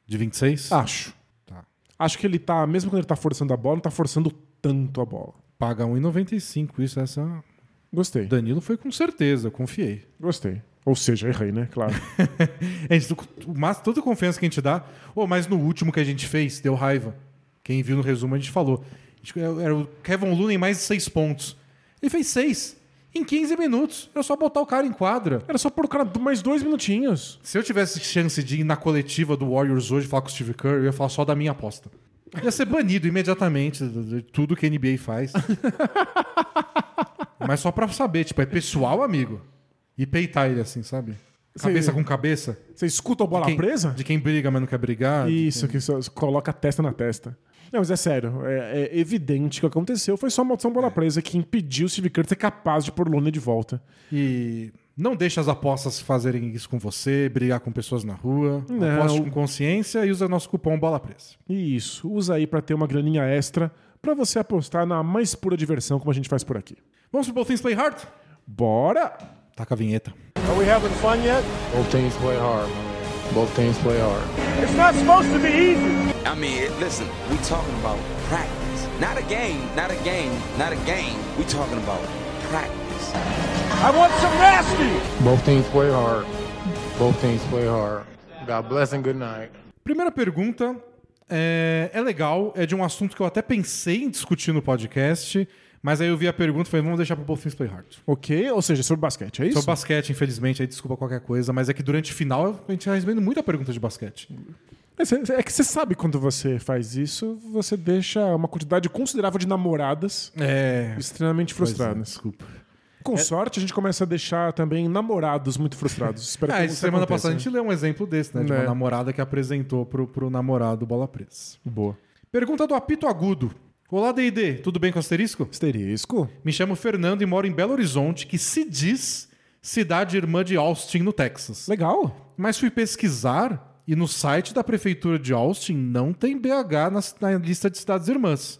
de 26? Acho. Tá. Acho que ele tá, mesmo quando ele tá forçando a bola, não tá forçando tanto a bola. Paga 1,95. Isso, essa. Gostei. Danilo foi com certeza, eu confiei. Gostei. Ou seja, errei, né? Claro. <laughs> A gente, o máximo, toda a confiança que a gente dá. Oh, mas no último que a gente fez, deu raiva. Quem viu no resumo, a gente falou. A gente- Era o Kevin Looney mais 6 pontos. Ele fez 6 em 15 minutos. Era só botar o cara em quadra. Era só por cara mais dois minutinhos. Se eu tivesse chance de ir na coletiva do Warriors hoje falar com o Steve Kerr, eu ia falar só da minha aposta. Ia ser banido imediatamente de de tudo que a NBA faz. <laughs> Mas só pra saber, tipo, é pessoal, amigo. E peitar ele assim, sabe? Cabeça Sei. com cabeça. Você escuta a bola Quem- presa? De quem briga, mas não quer brigar. de Isso, que só coloca a testa na testa. Não, mas é sério. É, é evidente que o que aconteceu foi só uma maldição bola presa que impediu o Steve Kerr de ser capaz de pôr o Looney de volta. E não deixa as apostas fazerem isso com você, brigar com pessoas na rua. Não. Aposte com consciência e usa nosso cupom Bola Presa. E isso, usa aí pra ter uma graninha extra pra você apostar na mais pura diversão como a gente faz por aqui. Vamos pro Both Things Play Hard? Bora! Taca a vinheta. Are we having fun yet? Both teams play hard. Both teams play hard. It's not supposed to be easy. I mean, it- listen, we talking about practice. Not a game, not a game, not a game. We talking about practice. I want some nasty. Both teams play hard. Both teams play hard. God bless and good night. Primeira pergunta é, é legal, é de um assunto que eu até pensei em discutir no podcast, mas aí eu vi a pergunta e falei, vamos deixar pro Both Things Play Hard. Ok? Ou seja, sobre basquete, é isso? Sobre basquete, infelizmente, aí desculpa qualquer coisa, mas é que durante o final a gente tá recebendo muita pergunta de basquete. É, É que você sabe quando você faz isso, você deixa uma quantidade considerável de namoradas É. extremamente é, frustradas. desculpa. Com sorte, a gente começa a deixar também namorados muito frustrados. Espero que isso semana aconteça. passada a gente leu um exemplo desse, né? De uma Né. namorada que apresentou pro, pro namorado Bola Presa. Boa. Pergunta do Apito Agudo. Olá, D&D, tudo bem com asterisco? Asterisco? Me chamo Fernando e moro em Belo Horizonte, que se diz cidade irmã de Austin, no Texas. Legal. Mas fui pesquisar e no site da prefeitura de Austin não tem BH na, na lista de cidades irmãs.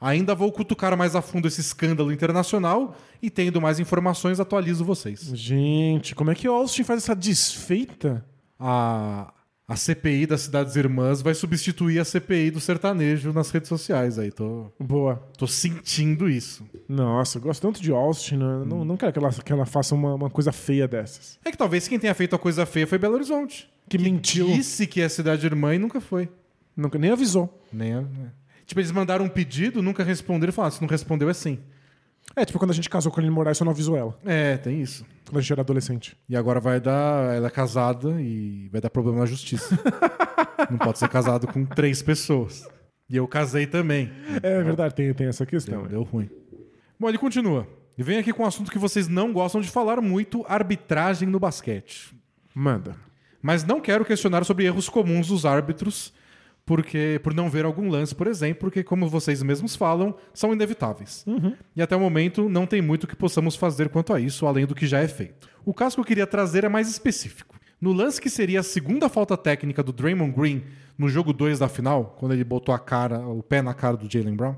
Ainda vou cutucar mais a fundo esse escândalo internacional e tendo mais informações atualizo vocês. Gente, como é que Austin faz essa desfeita? A, a CPI das cidades irmãs vai substituir a CPI do sertanejo nas redes sociais aí. Tô, Boa. tô sentindo isso. Nossa, eu gosto tanto de Austin, né? Não, não quero que ela, que ela faça uma, uma coisa feia dessas. É que talvez quem tenha feito a coisa feia foi Belo Horizonte. Que, mentiu. Disse que é cidade irmã e nunca foi. Nunca, nem avisou. Nem a- né? Tipo, eles mandaram um pedido, nunca responderam e falaram: se não respondeu, é sim. É, tipo quando a gente casou com a Aline Moraes, só não avisou ela. É, tem isso. Quando a gente era adolescente. E agora vai dar. Ela é casada e vai dar problema na justiça. <laughs> não pode ser casado com três pessoas. E eu casei também. É verdade, tem, tem essa questão. Deu, deu ruim. Bom, ele continua. E vem aqui com um assunto que vocês não gostam de falar muito: arbitragem no basquete. Manda. Mas não quero questionar sobre erros comuns dos árbitros, porque por não ver algum lance, por exemplo, porque, como vocês mesmos falam, são inevitáveis. E até o momento não tem muito que possamos fazer quanto a isso, além do que já é feito. O caso que eu queria trazer é mais específico. No lance que seria a segunda falta técnica do Draymond Green no jogo 2 da final, quando ele botou a cara, o pé na cara do Jalen Brown,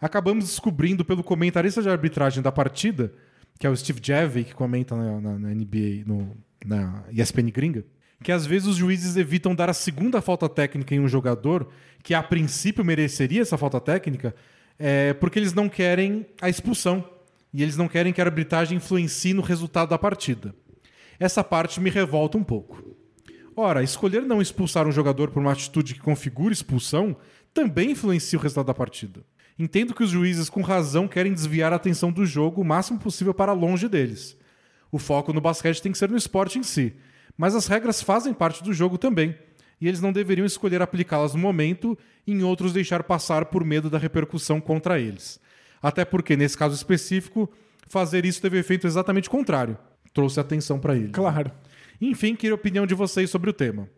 acabamos descobrindo pelo comentarista de arbitragem da partida, que é o Steve Javey, que comenta na, na- na NBA, no, na ESPN gringa, que às vezes os juízes evitam dar a segunda falta técnica em um jogador que a princípio mereceria essa falta técnica, é, porque eles não querem a expulsão e eles não querem que a arbitragem influencie no resultado da partida. Essa parte me revolta um pouco. Ora, escolher não expulsar um jogador por uma atitude que configura expulsão também influencia o resultado da partida. Entendo que os juízes, com razão, querem desviar a atenção do jogo o máximo possível para longe deles. O foco no basquete tem que ser no esporte em si, mas as regras fazem parte do jogo também, e eles não deveriam escolher aplicá-las no momento e em outros deixar passar por medo da repercussão contra eles. Até porque, nesse caso específico, fazer isso teve efeito exatamente contrário. Trouxe atenção para ele. Claro. Enfim, queria a opinião de vocês sobre o tema.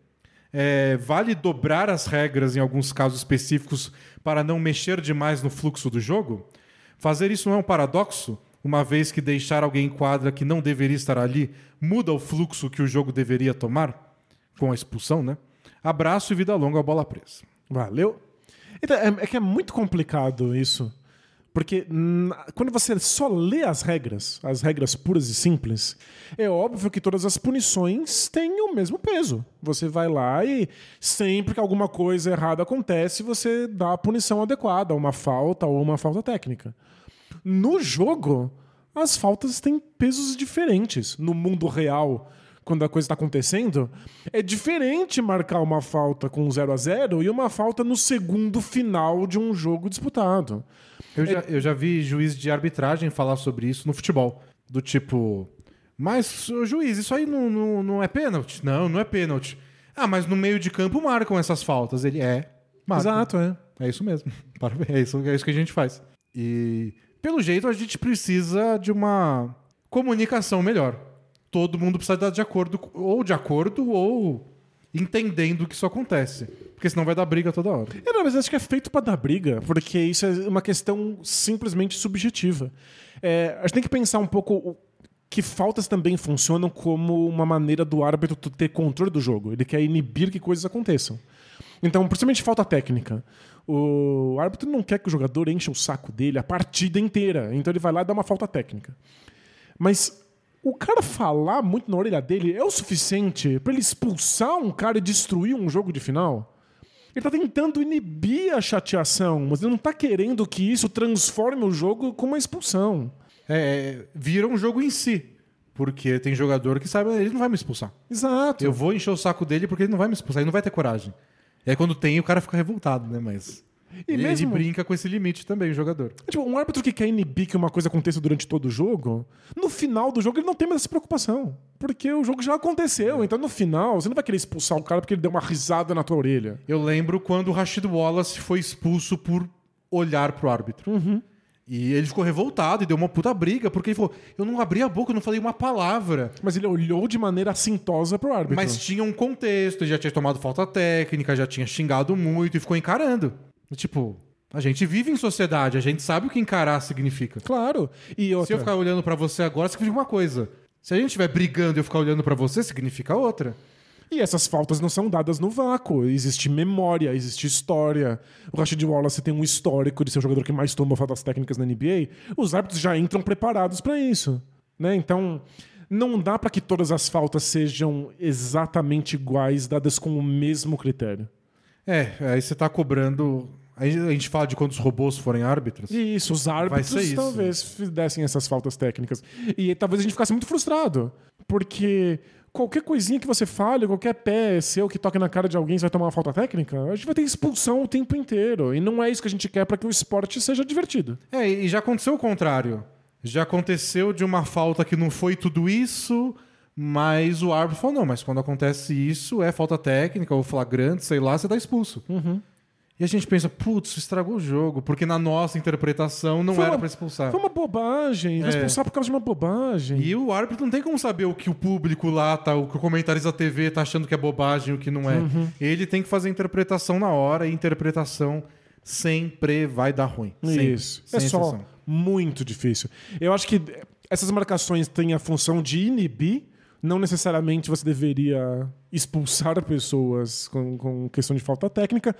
É, vale dobrar as regras em alguns casos específicos para não mexer demais no fluxo do jogo? Fazer isso não é um paradoxo, uma vez que deixar alguém em quadra que não deveria estar ali muda o fluxo que o jogo deveria tomar? Com a expulsão, né? Abraço e vida longa à bola presa. Valeu. Então, é, é que é muito complicado isso. Porque quando você só lê as regras, as regras puras e simples, é óbvio que todas as punições têm o mesmo peso. Você vai lá e sempre que alguma coisa errada acontece, você dá a punição adequada, uma falta ou uma falta técnica. No jogo, as faltas têm pesos diferentes. No mundo real, quando a coisa está acontecendo, é diferente marcar uma falta com 0 a 0 e uma falta no segundo final de um jogo disputado. Eu já, eu já vi juiz de arbitragem falar sobre isso no futebol. Do tipo, mas, juiz, isso aí não, não, não é pênalti? Não, não é pênalti. Ah, mas no meio de campo marcam essas faltas. Ele é. marcam. Exato, é. É isso mesmo. <laughs> Parabéns. É isso, é isso que a gente faz. E, pelo jeito, a gente precisa de uma comunicação melhor. Todo mundo precisa estar de acordo, ou de acordo, ou entendendo que isso acontece. Porque senão vai dar briga toda hora. É, não, mas acho que é feito pra dar briga, porque isso é uma questão simplesmente subjetiva. É, a gente tem que pensar um pouco que faltas também funcionam como uma maneira do árbitro ter controle do jogo. Ele quer inibir que coisas aconteçam. Então, principalmente falta técnica. O árbitro não quer que o jogador encha o saco dele a partida inteira. Então ele vai lá e dá uma falta técnica. Mas o cara falar muito na orelha dele é o suficiente pra ele expulsar um cara e destruir um jogo de final? Ele tá tentando inibir a chateação, mas ele não tá querendo que isso transforme o jogo com uma expulsão. É, vira um jogo em si. Porque tem jogador que sabe, ele não vai me expulsar. Exato. Eu vou encher o saco dele porque ele não vai me expulsar, ele não vai ter coragem. E aí quando tem, o cara fica revoltado, né? Mas. E ele, mesmo- ele brinca com esse limite também, o jogador. Tipo, um árbitro que quer inibir que uma coisa aconteça durante todo o jogo, no final do jogo ele não tem mais essa preocupação. Porque o jogo já aconteceu. Então no final, você não vai querer expulsar o cara porque ele deu uma risada na tua orelha. Eu lembro quando o Rashid Wallace foi expulso por olhar pro árbitro. E ele ficou revoltado e deu uma puta briga, porque ele falou: Eu não abri a boca, eu não falei uma palavra. Mas ele olhou de maneira assintosa pro árbitro. Mas tinha um contexto, ele já tinha tomado falta técnica, já tinha xingado muito e ficou encarando. Tipo, a gente vive em sociedade, a gente sabe o que encarar significa. Claro. E outra... Se eu ficar olhando pra você agora, significa uma coisa. Se a gente estiver brigando e eu ficar olhando pra você, significa outra. E essas faltas não são dadas no vácuo. Existe memória, existe história. O Rashid Wallace tem um histórico de ser o jogador que mais toma faltas técnicas na NBA. Os árbitros já entram preparados para isso. Né? Então, não dá para que todas as faltas sejam exatamente iguais, dadas com o mesmo critério. É, aí você tá cobrando. A gente fala de quando os robôs forem árbitros. Isso, os árbitros isso. talvez dessem essas faltas técnicas. E talvez a gente ficasse muito frustrado. Porque qualquer coisinha que você fale, qualquer pé seu que toque na cara de alguém, você vai tomar uma falta técnica, a gente vai ter expulsão o tempo inteiro. E não é isso que a gente quer para que o esporte seja divertido. É, e já aconteceu o contrário. Já aconteceu de uma falta que não foi tudo isso, mas o árbitro falou: não, mas quando acontece isso, é falta técnica ou flagrante, sei lá, você tá expulso. E a gente pensa, putz, estragou o jogo, porque na nossa interpretação não Foi era pra expulsar. Foi uma bobagem. Vai É. expulsar por causa de uma bobagem. E o árbitro não tem como saber o que o público lá tá, o que o comentarista da TV tá achando que é bobagem, o que não é. Uhum. Ele tem que fazer a interpretação na hora e interpretação sempre vai dar ruim. Sempre, Isso. sem É só exceção. muito difícil. Eu acho que essas marcações têm a função de inibir. Não necessariamente você deveria expulsar pessoas com, com questão de falta técnica,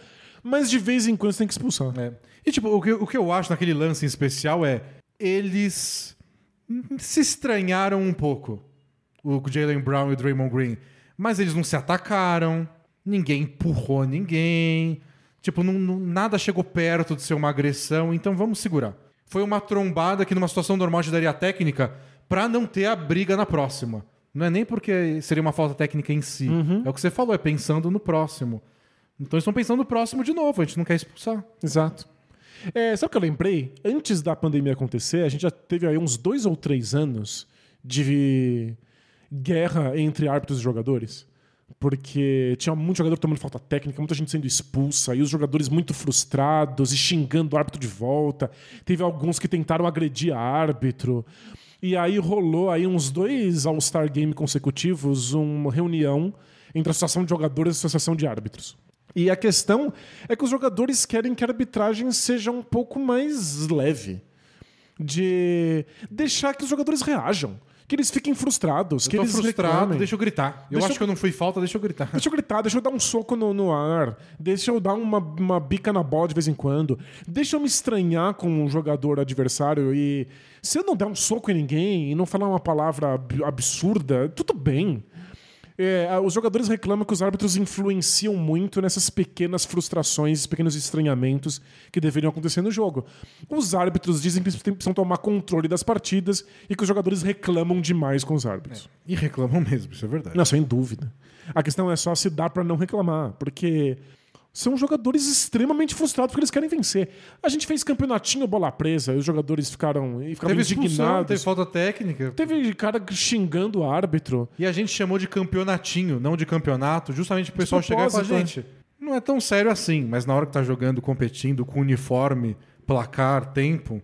mas de vez em quando você tem que expulsar. É. E tipo, o que, o que eu acho naquele lance em especial é eles se estranharam um pouco. O Jalen Brown e o Draymond Green. Mas eles não se atacaram, ninguém empurrou ninguém. Tipo, não- não- nada chegou perto de ser uma agressão, então vamos segurar. Foi uma trombada que numa situação normal te daria técnica pra não ter a briga na próxima. Não é nem porque seria uma falta técnica em si. É o que você falou, é pensando no próximo. Então eles estão pensando no próximo de novo, a gente não quer expulsar. Exato. É, sabe o que eu lembrei? Antes da pandemia acontecer, a gente já teve aí uns dois ou três anos de guerra entre árbitros e jogadores. Porque tinha muito jogador tomando falta técnica, muita gente sendo expulsa, e os jogadores muito frustrados e xingando o árbitro de volta. Teve alguns que tentaram agredir árbitro. E aí rolou aí uns dois All-Star Game consecutivos, uma reunião entre a Associação de Jogadores e a Associação de Árbitros. E a questão é que os jogadores querem que a arbitragem seja um pouco mais leve. De deixar que os jogadores reajam. Que eles fiquem frustrados. que Eu tô eles frustrado, reclamem. deixa eu gritar. Eu Deixa acho eu- que eu não fui falta, deixa eu gritar. Deixa eu gritar, deixa eu dar um soco no, no ar, deixa eu dar uma, uma bica na bola de vez em quando, deixa eu me estranhar com um jogador adversário e se eu não der um soco em ninguém e não falar uma palavra ab- absurda, tudo bem. É, os jogadores reclamam que os árbitros influenciam muito nessas pequenas frustrações, pequenos estranhamentos que deveriam acontecer no jogo. Os árbitros dizem que eles precisam tomar controle das partidas e que os jogadores reclamam demais com os árbitros. E reclamam mesmo, isso é verdade. Não, sem dúvida. A questão é só se dar pra não reclamar, porque são jogadores extremamente frustrados porque eles querem vencer. A gente fez campeonatinho bola presa e os jogadores ficaram, ficaram Teve expulsão, indignados. teve falta técnica. Teve cara xingando o árbitro. E a gente chamou de campeonatinho, não de campeonato, justamente pro pessoal chegar propósito, gente, não é tão sério assim, mas na hora que tá jogando, competindo, com uniforme, placar, tempo, o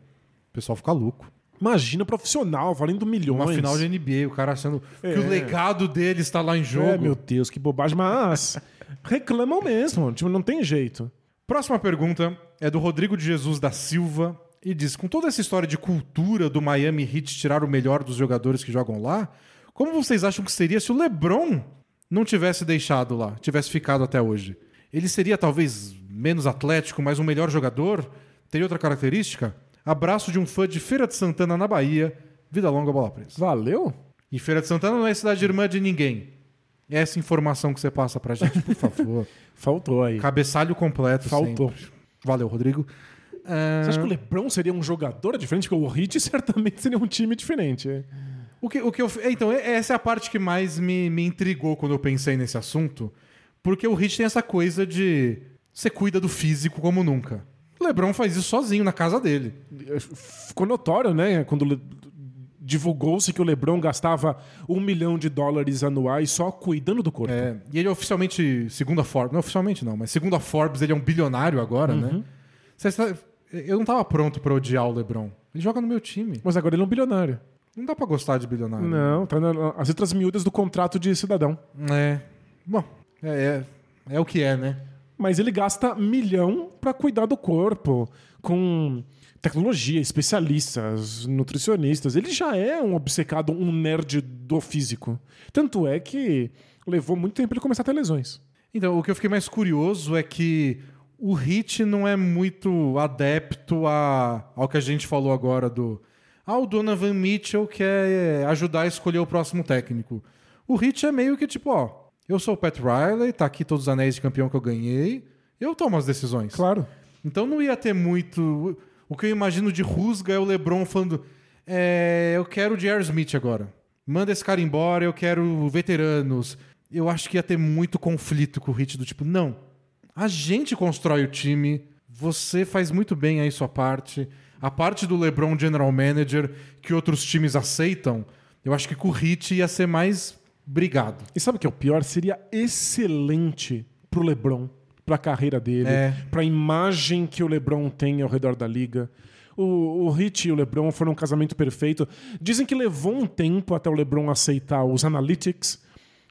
pessoal fica louco. Imagina profissional, valendo milhões. Uma final de NBA, o cara achando que É. o legado dele está lá em jogo. É, meu Deus, que bobagem. Mas <laughs> reclamam mesmo. Tipo, não tem jeito. Próxima pergunta é do Rodrigo de Jesus da Silva e diz: com toda essa história de cultura do Miami Heat tirar o melhor dos jogadores que jogam lá, como vocês acham que seria se o LeBron não tivesse deixado lá, tivesse ficado até hoje? Ele seria talvez menos atlético, mas um melhor jogador? Teria outra característica? Abraço de um fã de Feira de Santana na Bahia. Vida longa, bola presa. Valeu? E Feira de Santana não é cidade irmã de ninguém. Essa informação que você passa pra gente, por favor. <laughs> Faltou aí. Cabeçalho completo. Faltou. sempre. Valeu, Rodrigo. Ah, Você acha que o LeBron seria um jogador diferente? Porque o Heat <laughs> certamente seria um time diferente. o que, o que eu, é, então, é- essa é a parte que mais me, me intrigou quando eu pensei nesse assunto. Porque o Hit tem essa coisa de você cuida do físico como nunca. O LeBron faz isso sozinho na casa dele. Ficou notório, né? Quando divulgou-se que o LeBron gastava um milhão de dólares anuais só cuidando do corpo. É, e ele oficialmente, segundo a Forbes, não oficialmente não, mas segundo a Forbes, ele é um bilionário agora, né? Você está- eu não tava pronto pra odiar o LeBron. Ele joga no meu time. Mas agora ele é um bilionário. Não dá pra gostar de bilionário. Não, tá na- as letras miúdas do contrato de cidadão. É. Bom, é, é, é o que é, né? Mas ele gasta milhão pra cuidar do corpo, com tecnologia, especialistas, nutricionistas. Ele já é um obcecado, um nerd do físico. Tanto é que levou muito tempo ele começar a ter lesões. Então, o que eu fiquei mais curioso é que o Hit não é muito adepto a, ao que a gente falou agora do. Ah, o Donovan Mitchell quer ajudar a escolher o próximo técnico. O Hit é meio que tipo, ó, eu sou o Pat Riley, tá aqui todos os anéis de campeão que eu ganhei, eu tomo as decisões. Claro. Então não ia ter muito. O que eu imagino de rusga é o LeBron falando: é, eu quero o J.R. Smith agora. Manda esse cara embora, eu quero veteranos. Eu acho que ia ter muito conflito com o Hit do tipo: não, a gente constrói o time, você faz muito bem aí sua parte. A parte do LeBron General Manager que outros times aceitam, eu acho que com o Hit ia ser mais brigado. E sabe o que é o pior? Seria excelente pro LeBron, pra carreira dele, É. pra imagem que o LeBron tem ao redor da liga. O, o Hit e o LeBron foram um casamento perfeito. Dizem que levou um tempo até o LeBron aceitar os analytics,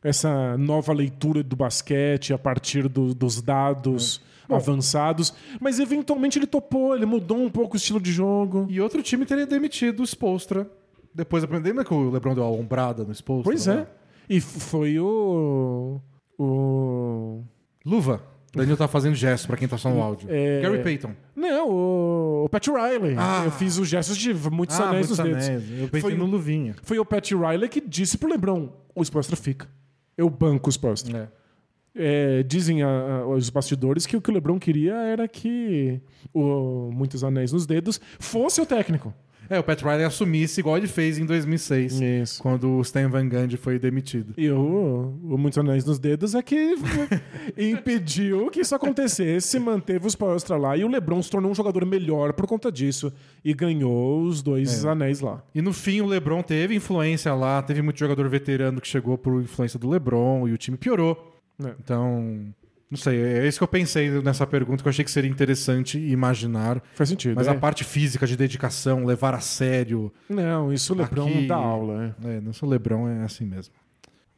essa nova leitura do basquete a partir do- dos dados avançados, mas eventualmente ele topou, ele mudou um pouco o estilo de jogo. E outro time teria demitido o Spolstra. Depois aprendeu, lembra que o LeBron deu a ombrada no Spolstra? Pois é. E foi o. O. Luva. Danilo tá fazendo gesto pra quem tá só no áudio. É. Gary Payton. Não, o, o Pat Riley. Ah. Eu fiz os gestos de muitos anéis nos muitos dedos. anéis. Eu pensei Foi, no Luvinha. foi o Pat Riley que disse pro LeBron: o Spolstra fica. Eu banco o Spolstra. É. É, dizem a- a- os bastidores que o que o LeBron queria era que o Muitos Anéis nos Dedos fosse o técnico. É, o Pat Riley assumisse igual ele fez em 2006, Isso. quando o Stan Van Gundy foi demitido. E o, o Muitos Anéis nos Dedos é que <laughs> impediu que isso acontecesse, manteve os Spoelstra lá. E o LeBron se tornou um jogador melhor por conta disso. E ganhou os dois anéis lá. E no fim o LeBron teve influência lá, teve muito jogador veterano que chegou por influência do LeBron e o time piorou. É. Então, não sei, é isso que eu pensei nessa pergunta que eu achei que seria interessante imaginar. Faz sentido. Mas é. a parte física de dedicação, levar a sério, Não, isso o LeBron Aqui- dá aula. É. É, não sou Lebron, é assim mesmo.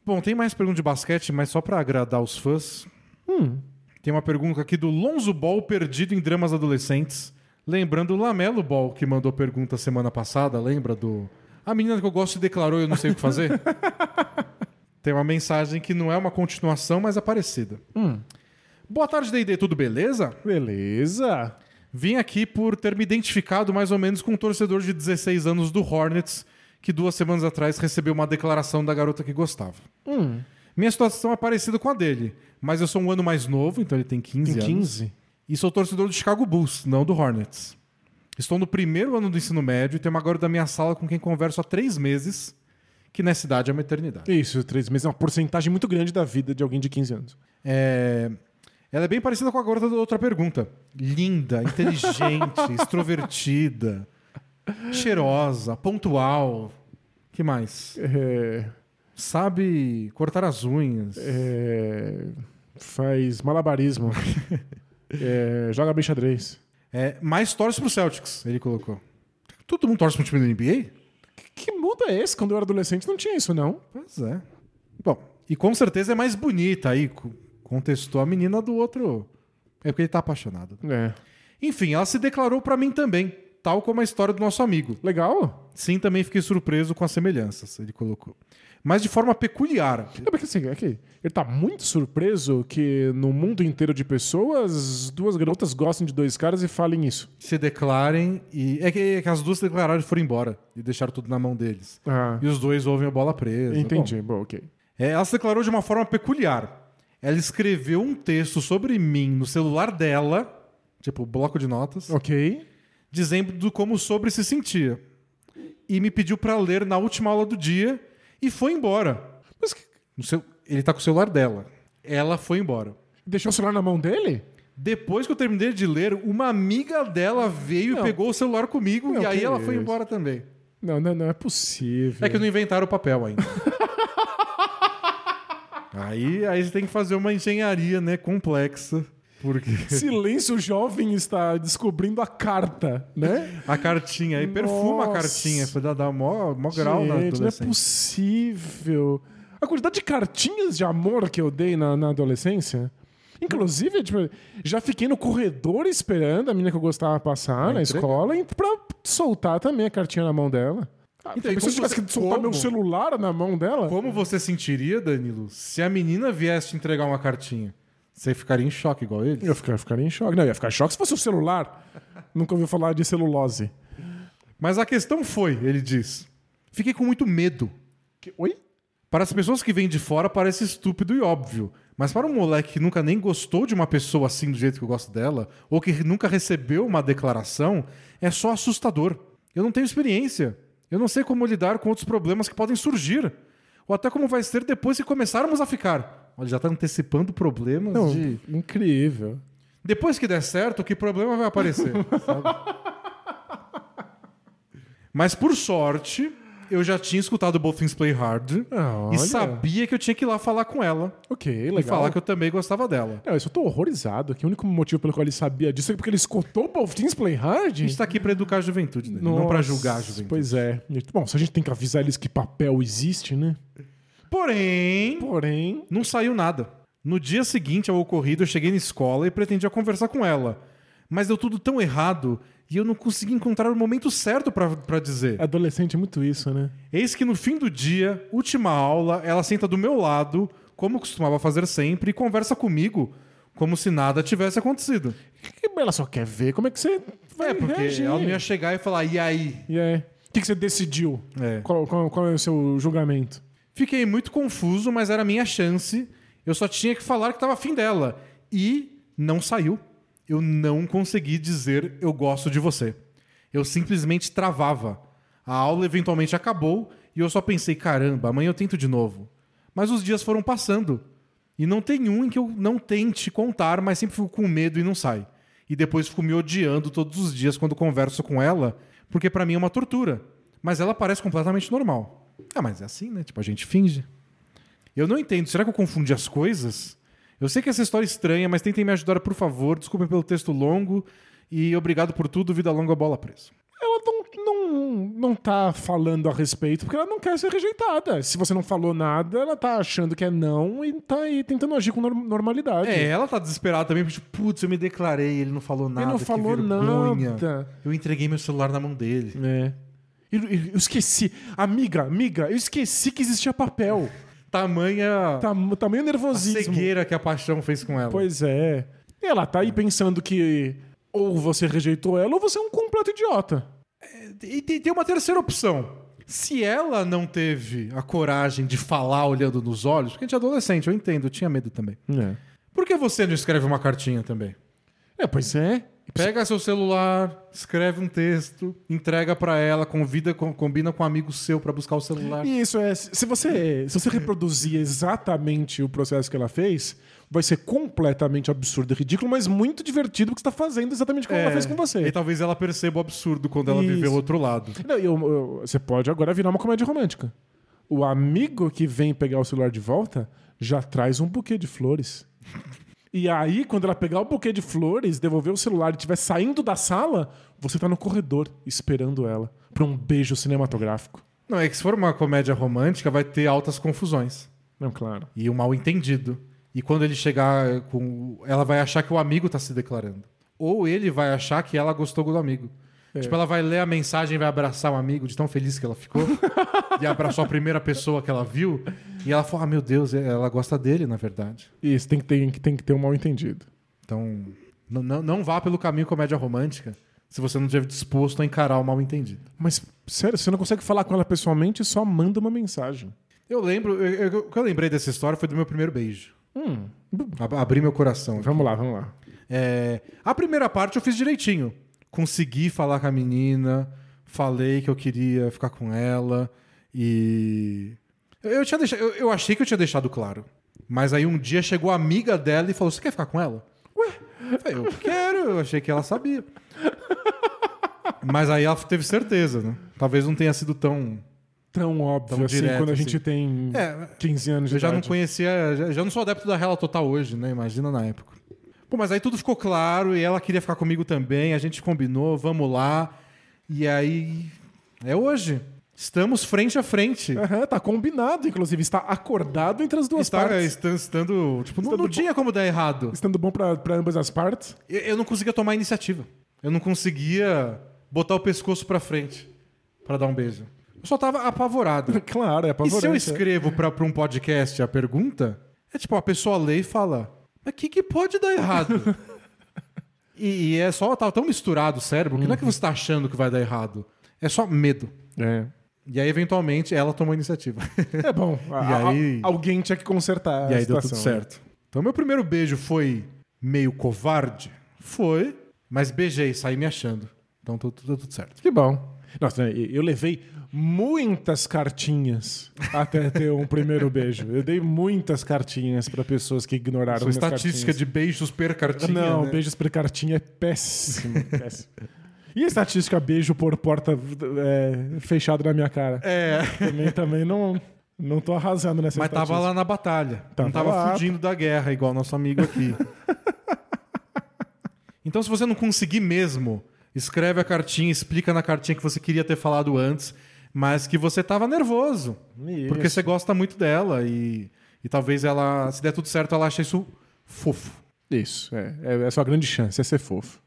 Bom, tem mais pergunta de basquete, mas só pra agradar os fãs. Hum. Tem uma pergunta aqui do Lonzo Ball perdido em dramas adolescentes. Lembrando o Lamelo Ball, que mandou pergunta semana passada, lembra do. A menina que eu gosto declarou e eu não sei o que fazer? <laughs> tem uma mensagem que não é uma continuação, mas é parecida. Boa tarde, D&D, tudo beleza? Beleza. Vim aqui por ter me identificado mais ou menos com um torcedor de 16 anos do Hornets, que duas semanas atrás recebeu uma declaração da garota que gostava. Minha situação é parecida com a dele, mas eu sou um ano mais novo, então ele tem 15 Tem anos. 15. E sou torcedor do Chicago Bulls, não do Hornets. Estou no primeiro ano do ensino médio e tenho uma garota da minha sala com quem converso há três meses, que nessa idade é uma eternidade. Isso, três meses é uma porcentagem muito grande da vida de alguém de 15 anos. É, Ela é bem parecida com a garota da outra pergunta. Linda, inteligente, <laughs> extrovertida, cheirosa, pontual. que mais? É, Sabe cortar as unhas. é, faz malabarismo. <laughs> É, joga bem xadrez. É, mais torce pro Celtics, ele colocou. Todo mundo torce pro time da NBA? Que mundo é esse? Quando eu era adolescente não tinha isso, não. Pois é. Bom, e com certeza é mais bonita aí. Co- Contestou a menina do outro. É porque ele tá apaixonado. É. Enfim, ela se declarou pra mim também, tal como a história do nosso amigo. Legal. Sim, também fiquei surpreso com as semelhanças, ele colocou. Mas de forma peculiar. É porque assim, é que ele tá muito surpreso que no mundo inteiro de pessoas, duas garotas gostem de dois caras e falem isso. Se declarem e. É que, é que as duas se declararam e foram embora. E deixaram tudo na mão deles. Ah, E os dois ouvem a bola presa. entendi. Bom, ok. Bom, é, ela se declarou de uma forma peculiar. Ela escreveu um texto sobre mim no celular dela, tipo, bloco de notas, Ok. dizendo do como sobre se sentia. E me pediu pra ler na última aula do dia e foi embora. Mas que- No seu- Ele tá com o celular dela. Ela foi embora. deixou o celular na mão dele? Depois que eu terminei de ler, uma amiga dela veio Não. e pegou o celular comigo Não, e aí ela foi embora também. Não, não, não é possível. É que não inventaram o papel ainda. <laughs> aí, aí você tem que fazer uma engenharia, né, complexa. Porque <laughs> Silêncio jovem está descobrindo a carta, né? a cartinha, aí perfuma a Nossa. cartinha, pra dar, dar mó, mó grau na Gente, não é adolescência. possível. A quantidade de cartinhas de amor que eu dei na, na adolescência. Inclusive, tipo, já fiquei no corredor esperando a menina que eu gostava passar na escola pra soltar também a cartinha na mão dela. Ah, Então, se eu tivesse que soltar como? meu celular na mão dela. Como você sentiria, Danilo, se a menina viesse te entregar uma cartinha? Você ficaria em choque igual eles? Eu ficar- ficaria em choque. Não, eu ia ficar em choque se fosse o celular. <laughs> Nunca ouviu falar de celulose. Mas a questão foi, ele diz, fiquei com muito medo. Que- Oi? Para as pessoas que vêm de fora parece estúpido e óbvio. Mas para um moleque que nunca nem gostou de uma pessoa assim do jeito que eu gosto dela, ou que nunca recebeu uma declaração, é só assustador. Eu não tenho experiência. Eu não sei como lidar com outros problemas que podem surgir. Ou até como vai ser depois que começarmos a ficar. Olha, já tá antecipando problemas Não, de. incrível. Depois que der certo, que problema vai aparecer? <laughs> Mas por sorte, eu já tinha escutado Both Things Play Hard Ah, e sabia que eu tinha que ir lá falar com ela Ok, e legal. falar que eu também gostava dela. Não, eu tô horrorizado. Que o único motivo pelo qual ele sabia disso é porque ele escutou Both Teams Play Hard. A gente tá aqui pra educar a juventude, né? não pra julgar a juventude. Pois é. Bom, se a gente tem que avisar eles que papel existe, né? Porém, Porém. não saiu nada. No dia seguinte ao ocorrido, eu cheguei na escola e pretendia conversar com ela. Mas deu tudo tão errado e eu não consegui encontrar o momento certo pra pra dizer. Adolescente é muito isso, né? Eis que no fim do dia, última aula, ela senta do meu lado, como costumava fazer sempre, e conversa comigo como se nada tivesse acontecido. Ela só quer ver como é que você vai É, porque reagir. ela não ia chegar e falar, e aí? E aí? O que, que você decidiu? É. Qual, qual- qual é o seu julgamento? Fiquei muito confuso, mas era a minha chance. Eu só tinha que falar que tava afim dela. E não saiu. Eu não consegui dizer eu gosto de você. Eu simplesmente travava. A aula eventualmente acabou e eu só pensei, caramba, amanhã eu tento de novo. Mas os dias foram passando. E não tem um em que eu não tente contar, mas sempre fico com medo e não sai. E depois fico me odiando todos os dias quando converso com ela, porque pra mim é uma tortura. Mas ela parece completamente normal. Ah, mas é assim, né? Tipo, a gente finge. Eu não entendo. Será que eu confundi as coisas? Eu sei que essa história é estranha, mas tentem me ajudar, por favor. Desculpem pelo texto longo. E obrigado por tudo. Vida longa, bola presa. Ela não, não, não tá falando a respeito porque ela não quer ser rejeitada. Se você não falou nada, ela tá achando que é não e tá aí tentando agir com norm- normalidade. É, ela tá desesperada também, porque, tipo, putz, eu me declarei, ele não falou nada. não que falou nada. Eu entreguei meu celular na mão dele. É. E- e- Eu esqueci. Amiga, amiga, eu esqueci que existia papel. Tamanha Tá, tamanho a nervosismo. cegueira que a paixão fez com ela. Pois é. E ela tá aí pensando que ou você rejeitou ela ou você é um completo idiota. E tem tem uma terceira opção. Se ela não teve a coragem de falar olhando nos olhos, porque a gente é adolescente, eu entendo, eu tinha medo também. É. Por que você não escreve uma cartinha também? É, pois é. Pega seu celular, escreve um texto, entrega pra ela, convida, com- combina com um amigo seu pra buscar o celular. E Isso é. Se você, se você reproduzir exatamente o processo que ela fez, vai ser completamente absurdo e ridículo, mas muito divertido porque você tá fazendo exatamente como ela fez com E você. talvez ela perceba o absurdo quando ela Isso. viveu o outro lado. Não, e eu- eu- você pode agora virar uma comédia romântica. O amigo que vem pegar o celular de volta já traz um buquê de flores. E aí, quando ela pegar o buquê de flores, devolver o celular e estiver saindo da sala, você tá no corredor esperando ela pra um beijo cinematográfico. Não, é que se for uma comédia romântica, vai ter altas confusões. Não, claro. E um mal entendido. E quando ele chegar com. Ela vai achar que o amigo tá se declarando. Ou ele vai achar que ela gostou do amigo. Tipo, ela vai ler a mensagem e vai abraçar o amigo de tão feliz que ela ficou. <laughs> e abraçou a primeira pessoa que ela viu. E ela fala: Ah, meu Deus, ela gosta dele, na verdade. Isso, tem que ter, tem que ter um mal entendido. Então, não, não, não vá pelo caminho comédia romântica se você não estiver disposto a encarar o mal entendido. Mas, sério, você não consegue falar com ela pessoalmente, só manda uma mensagem. Eu lembro, eu- eu- o que eu lembrei dessa história foi do meu primeiro beijo. Hum, Ab- Abri meu coração. vamos lá, vamos lá. É, a primeira parte eu fiz direitinho. Consegui falar com a menina, falei que eu queria ficar com ela e. Eu, tinha deixado, eu, eu achei que eu tinha deixado claro. Mas aí um dia chegou a amiga dela e falou: Você quer ficar com ela? Ué? Eu falei, eu quero, eu achei que ela sabia. Mas aí ela teve certeza, né? Talvez não tenha sido tão. Tão óbvio Tão assim direto, quando a gente assim. tem É, 15 anos de Eu já não idade. conhecia, já, já não sou adepto da Rela Total hoje, né? Imagina na época. Pô, mas aí tudo ficou claro e ela queria ficar comigo também, a gente combinou, vamos lá. E aí. É hoje. Estamos frente a frente. Aham, tá combinado, inclusive. Está acordado entre as duas Está, partes. estando, estando- tipo, não, Estando não bom. tinha como dar errado. Estando bom pra ambas as partes. Eu, eu não conseguia tomar iniciativa. Eu não conseguia botar o pescoço pra frente pra dar um beijo. Eu só tava apavorado. <laughs> Claro, é E apavorante. se eu é. escrevo pra um podcast a pergunta, é tipo, a pessoa lê e fala: Mas o que, que pode dar errado? <laughs> e, e é só, tá tão misturado o cérebro que não é que você tá achando que vai dar errado. É só medo. É. E aí, eventualmente, ela tomou a iniciativa. É bom. <laughs> a- aí- alguém tinha que consertar e a aí deu tudo certo. Então, meu primeiro beijo foi meio covarde? Foi. Mas beijei, saí me achando. Então, tudo, tudo, tudo certo. Que bom. Nossa, eu levei muitas cartinhas até ter um primeiro beijo. Eu dei muitas cartinhas pra pessoas que ignoraram Sua minhas estatística cartinhas. de beijos per cartinha. Não, né? beijos por cartinha é péssimo. <laughs> péssimo. E a estatística beijo por porta é, fechada na minha cara? É. Também, também não, não tô arrasando nessa Mas tava estatística. lá na batalha. Tava não tava lá. fugindo da guerra, igual nosso amigo aqui. <laughs> então, se você não conseguir mesmo, escreve a cartinha, explica na cartinha que você queria ter falado antes, mas que você tava nervoso. Isso. Porque você gosta muito dela e, e talvez ela, se der tudo certo, ela ache isso fofo. Isso, é, é, é a sua grande chance, é ser fofo.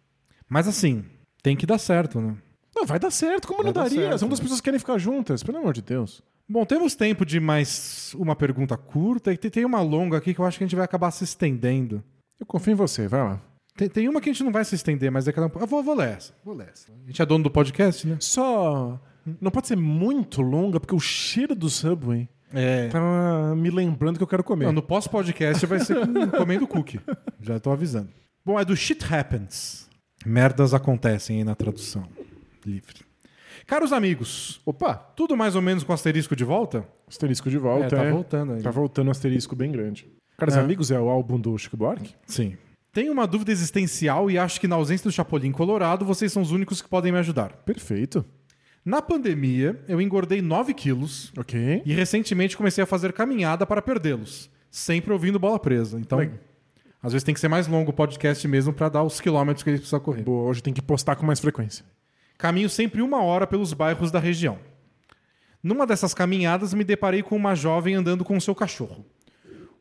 Mas assim, tem que dar certo, né? Não, vai dar certo, como Vai não dar daria? São duas né? pessoas que querem ficar juntas, pelo amor de Deus. Bom, temos tempo de mais uma pergunta curta e tem uma longa aqui que eu acho que a gente vai acabar se estendendo. Eu confio em você, vai lá. Tem, tem uma que a gente não vai se estender, mas é que ela... Eu vou, vou ler essa. Vou ler essa. A gente é dono do podcast, né? Só. Não pode ser muito longa, porque o cheiro do Subway É. tá me lembrando que eu quero comer. Não, no pós-podcast vai ser com- <laughs> comendo cookie. Já tô avisando. Bom, é do Shit Happens. Merdas acontecem aí na tradução. livre. Caros amigos, Opa, tudo mais ou menos com asterisco de volta? asterisco de volta. É, tá é. voltando aí. Tá voltando um asterisco bem grande. Caros É. amigos, é o álbum do Chico Buarque? Sim. Tenho uma dúvida existencial e acho que na ausência do Chapolin Colorado, vocês são os únicos que podem me ajudar. Perfeito. Na pandemia, eu engordei 9 quilos Ok. e recentemente comecei a fazer caminhada para perdê-los, sempre ouvindo bola presa. Então, Legal. às vezes tem que ser mais longo o podcast mesmo para dar os quilômetros que ele precisa correr. Boa, hoje tem que postar com mais frequência. Caminho sempre uma hora pelos bairros da região. Numa dessas caminhadas, me deparei com uma jovem andando com o seu cachorro.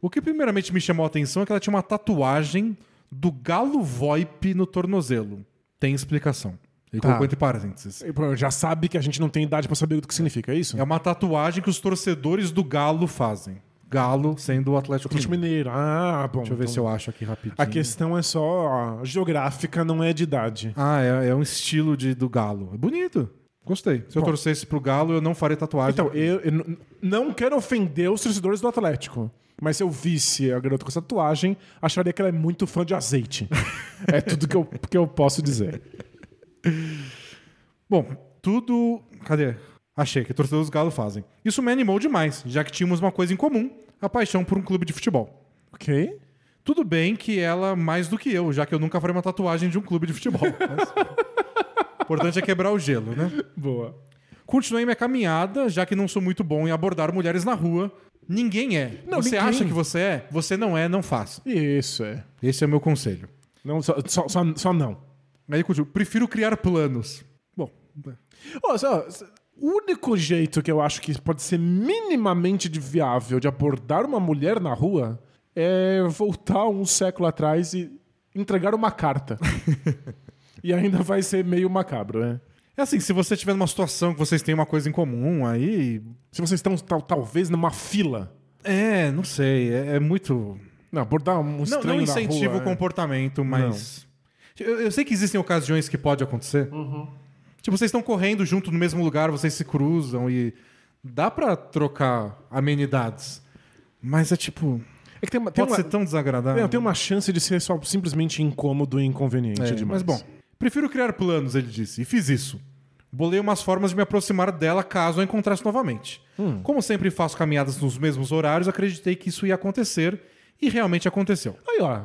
O que primeiramente me chamou a atenção é que ela tinha uma tatuagem do galo VoIP no tornozelo. Tem explicação. Ele Tá. colocou entre parênteses. Já sabe que a gente não tem idade pra saber o que significa, é isso? É uma tatuagem que os torcedores do Galo fazem. Galo sendo o Atlético Atlético Mineiro. Ah, bom. Deixa eu ver então- se eu acho aqui rapidinho. A questão é só a geográfica, não é de idade. Ah, é, é um estilo de, do Galo. É bonito. Gostei. Se eu Bom. torcesse pro Galo, eu não faria tatuagem. Então, eu, eu não quero ofender os torcedores do Atlético. Mas se eu visse a garota com essa tatuagem, acharia que ela é muito fã de azeite. é tudo que eu, que eu posso dizer. Bom, tudo. Cadê? Achei que torcedores do Galo fazem. Isso me animou demais, já que tínhamos uma coisa em comum: a paixão por um clube de futebol. Ok? Tudo bem que ela mais do que eu, já que eu nunca farei uma tatuagem de um clube de futebol. <laughs> Mas... O importante é quebrar o gelo, né? Boa. Continuei minha caminhada, já que não sou muito bom em abordar mulheres na rua. Ninguém é. Não, você ninguém. acha que você é? Você não é, não faça. Isso, é. Esse é o meu conselho. Não, só, só, só, só não. Aí continua. Prefiro criar planos. Bom, Ó, só, o único jeito que eu acho que pode ser minimamente viável de abordar uma mulher na rua é voltar um século atrás e entregar uma carta. <laughs> e ainda vai ser meio macabro, né? É assim, se você estiver numa situação que vocês têm uma coisa em comum, aí. Se vocês estão tal- talvez numa fila. É, não sei. É, é muito. Não, abordar um Não, estranho não incentiva rua, o comportamento, mas. Eu, eu sei que existem ocasiões que pode acontecer. Uhum. Tipo, vocês estão correndo junto no mesmo lugar, vocês se cruzam e. Dá pra trocar amenidades. Mas é tipo. É que tem uma, tem Pode uma, ser tão desagradável. é, tem uma chance de ser só simplesmente incômodo e inconveniente É, demais. mas bom, prefiro criar planos, ele disse, e fiz isso. Bolei umas formas de me aproximar dela caso a encontrasse novamente. Hum. Como sempre faço caminhadas nos mesmos horários, acreditei que isso ia acontecer e realmente aconteceu. Aí, ó.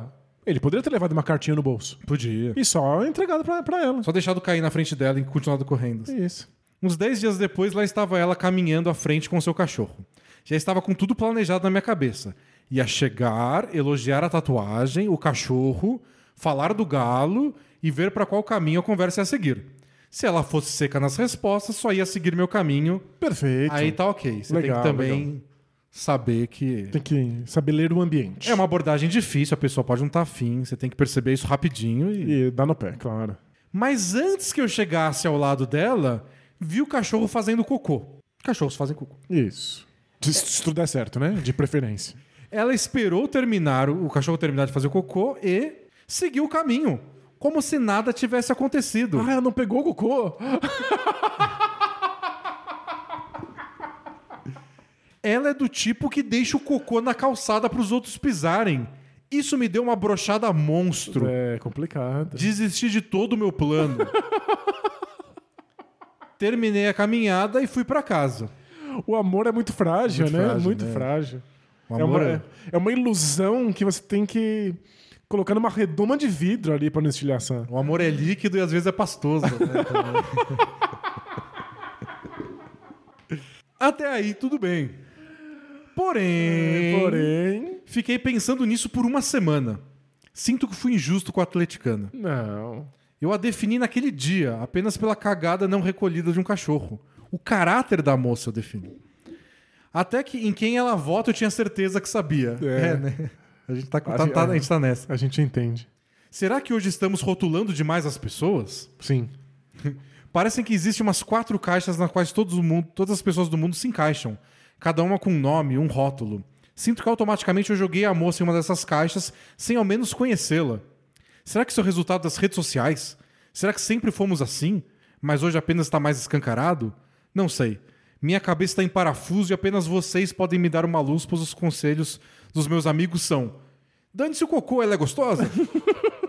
Ele poderia ter levado uma cartinha no bolso. Podia. E só entregado pra, pra ela. Só deixado cair na frente dela e continuado correndo. Isso. Uns 10 dias depois, lá estava ela caminhando à frente com seu cachorro. Já estava com tudo planejado na minha cabeça. Ia chegar, elogiar a tatuagem, o cachorro, falar do galo e ver para qual caminho a conversa ia seguir. Se ela fosse seca nas respostas, só ia seguir meu caminho. Perfeito. Aí tá ok. Você Legal, tem que também saber que. Tem que saber ler o ambiente. É uma abordagem difícil, a pessoa pode não estar afim, você tem que perceber isso rapidinho e E dá no pé, claro. Mas antes que eu chegasse ao lado dela, vi o cachorro fazendo cocô. Cachorros fazem cocô. Isso. Se, se tudo der certo, né? De preferência. Ela esperou terminar, o cachorro terminar de fazer o cocô e seguiu o caminho. Como se nada tivesse acontecido. Ah, ela não pegou o cocô? Ela é do tipo que deixa o cocô na calçada para os outros pisarem. Isso me deu uma brochada monstro. É complicado. Desisti de todo o meu plano. Terminei a caminhada e fui para casa. O amor é muito frágil, Muito né? frágil, muito né? frágil. É uma, é- é uma ilusão que você tem que colocar numa redoma de vidro ali pra não estilhaçar. O amor é líquido e às vezes é pastoso. né. <laughs> Até aí, tudo bem. Porém, Porém. fiquei pensando nisso por uma semana. Sinto que fui injusto com a atleticana. Não. Eu a defini naquele dia, apenas pela cagada não recolhida de um cachorro. O caráter da moça eu defini. Até que em quem ela vota eu tinha certeza que sabia. É. né? A gente tá, A tá- tá- a gente tá nessa. A gente entende. Será que hoje estamos rotulando demais as pessoas? Sim. <laughs> Parecem que existem umas quatro caixas nas quais todos o mundo, todas as pessoas do mundo se encaixam. Cada uma com um nome, um rótulo. Sinto que automaticamente eu joguei a moça em uma dessas caixas sem ao menos conhecê-la. Será que isso é o resultado das redes sociais? Será que sempre fomos assim, mas hoje apenas está mais escancarado? Não sei. Minha cabeça está em parafuso e apenas vocês podem me dar uma luz, pois os conselhos dos meus amigos são: Dane-se o cocô, ela é gostosa? <laughs>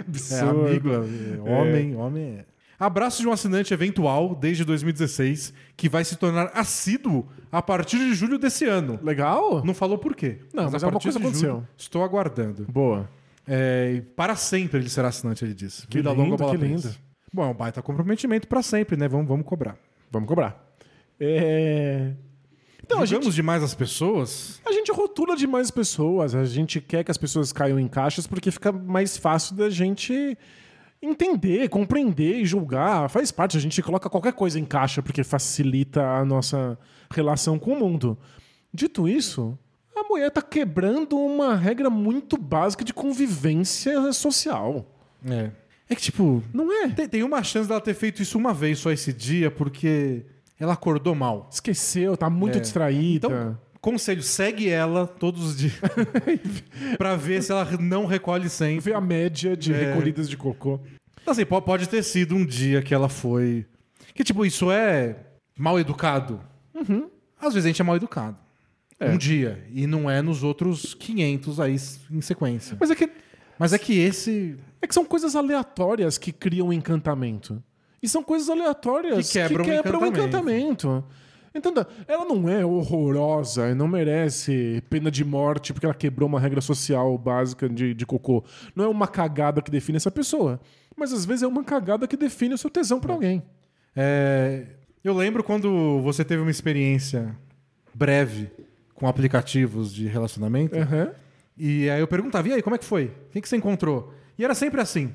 É, Absurdo. amigo, é, homem, homem é. Abraço de um assinante eventual desde 2016, que vai se tornar assíduo a partir de julho desse ano. Legal? Não falou por quê. Não, mas a alguma partir coisa de aconteceu. julho, estou aguardando. Boa. É, para sempre ele será assinante, ele disse. Que Vida lindo, longa, bola que lindo. Bom, é um baita comprometimento para sempre, né? Vamos, vamos cobrar. Vamos cobrar. É... Então, a Julgamos gente, demais as pessoas? a gente rotula demais pessoas, a gente quer que as pessoas caiam em caixas porque fica mais fácil da gente entender, compreender e julgar. Faz parte, a gente coloca qualquer coisa em caixa porque facilita a nossa relação com o mundo. Dito isso, a mulher tá quebrando uma regra muito básica de convivência social. É. É que, tipo, Não é? tem, tem uma chance dela ter feito isso uma vez só esse dia, porque ela acordou mal. Esqueceu, tá muito É. distraída. Então, conselho, segue ela todos os dias <laughs> pra ver se ela não recolhe sempre. Vê a média de É. recolhidas de cocô. Assim, po- pode ter sido um dia que ela foi. Que, tipo, isso é mal educado. Às vezes a gente é mal educado. É. Um dia. E não é nos outros 500 aí em sequência. Mas é que, Mas é que esse. é que são coisas aleatórias que criam encantamento. E são coisas aleatórias Que quebram o o encantamento. encantamento. Entenda, ela não é horrorosa e não merece pena de morte porque ela quebrou uma regra social básica de, de cocô. Não é uma cagada que define essa pessoa. Mas às vezes é uma cagada que define o seu tesão pra alguém. É, Eu lembro quando você teve uma experiência breve com aplicativos de relacionamento. Aham. E aí eu perguntava, e aí, como é que foi? O que, que você encontrou? E era sempre assim.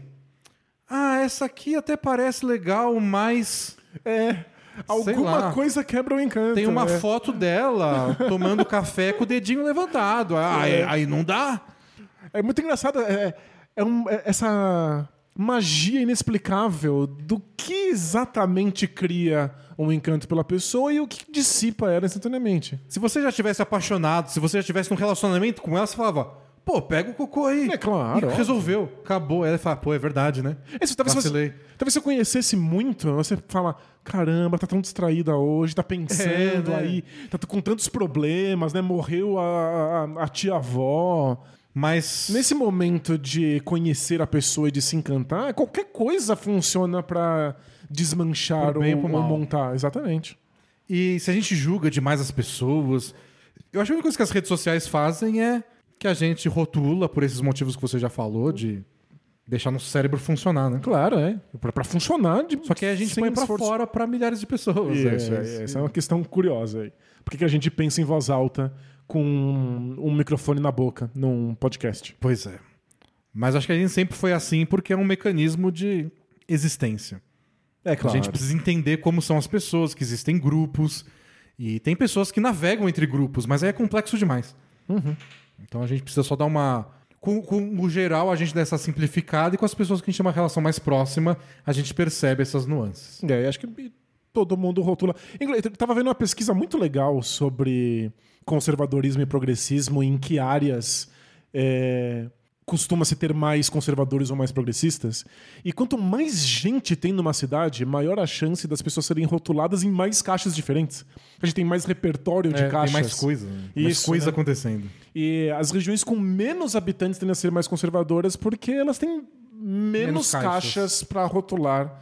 Ah, essa aqui até parece legal, mas É. Alguma coisa quebra o encanto. tem uma é. foto dela tomando <laughs> café com o dedinho levantado. Ah, aí, aí não dá. É muito engraçado é, é um- é essa magia inexplicável do que exatamente cria um encanto pela pessoa e o que dissipa ela instantaneamente. Se você já tivesse apaixonado, se você já tivesse num relacionamento com ela, você falava, pô, pega o cocô aí. É claro, E resolveu. Acabou. Aí ela fala, pô, é verdade, né? Isso, talvez, Vacilei. você, talvez se eu conhecesse muito, você fala: caramba, tá tão distraída hoje, tá pensando É, né? aí, tá com tantos problemas, né? Morreu a, a, a tia-avó. Mas. Nesse momento de conhecer a pessoa e de se encantar, qualquer coisa funciona pra desmanchar Pro bem ou, ou montar. Exatamente. E se a gente julga demais as pessoas. Eu acho que a única coisa que as redes sociais fazem é que a gente rotula por esses motivos que você já falou, de deixar nosso cérebro funcionar, né? Claro, é. Pra, pra funcionar. De, Só que a gente sem põe pra esforço. fora pra milhares de pessoas. Isso, É, é, essa é uma questão curiosa aí. Por que, que a gente pensa em voz alta com um microfone na boca num podcast? Pois é. Mas acho que a gente sempre foi assim porque é um mecanismo de existência. É A gente precisa entender como são as pessoas, que existem grupos. E tem pessoas que navegam entre grupos, mas aí é complexo demais. Uhum. Então a gente precisa só dar uma. Com, com geral, a gente dá essa simplificada e com as pessoas que a gente tem uma relação mais próxima, a gente percebe essas nuances. É, acho que todo mundo rotula. Eu tava vendo uma pesquisa muito legal sobre conservadorismo e progressismo, em que áreas é, costuma-se ter mais conservadores ou mais progressistas. E quanto mais gente tem numa cidade, maior a chance das pessoas serem rotuladas em mais caixas diferentes. A gente tem mais repertório de É, caixas. tem mais coisa. né? Mais Isso, coisa né? acontecendo. E as regiões com menos habitantes tendem a ser mais conservadoras porque elas têm menos, Menos caixas. caixas para rotular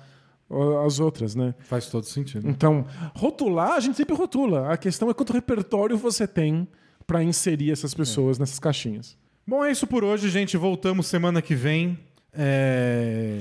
as outras, né? Faz todo sentido. Então, rotular, a gente sempre rotula. A questão é quanto repertório você tem para inserir essas pessoas nessas caixinhas. Bom, é isso por hoje, gente. Voltamos semana que vem. É,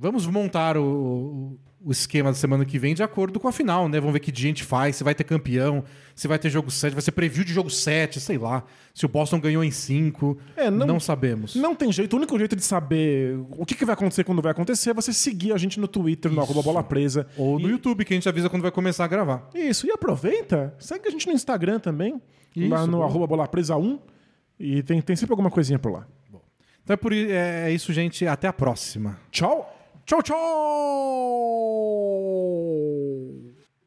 Vamos montar o, o esquema da semana que vem de acordo com a final, né? Vamos ver que dia a gente faz, se vai ter campeão, se vai ter jogo 7, vai ser preview de jogo 7, sei lá. Se o Boston ganhou em 5, É, não- não, sabemos. Não tem jeito. O único jeito de saber o que, que vai acontecer quando vai acontecer é você seguir a gente no Twitter, no arroba bola presa. Ou no E- YouTube, que a gente avisa quando vai começar a gravar. Isso, e aproveita, segue a gente no Instagram também, Isso, lá no arroba bola presa 1. E tem, tem sempre alguma coisinha por lá. Então é, por, é, é isso, gente. Até a próxima. Tchau. Tchau, tchau!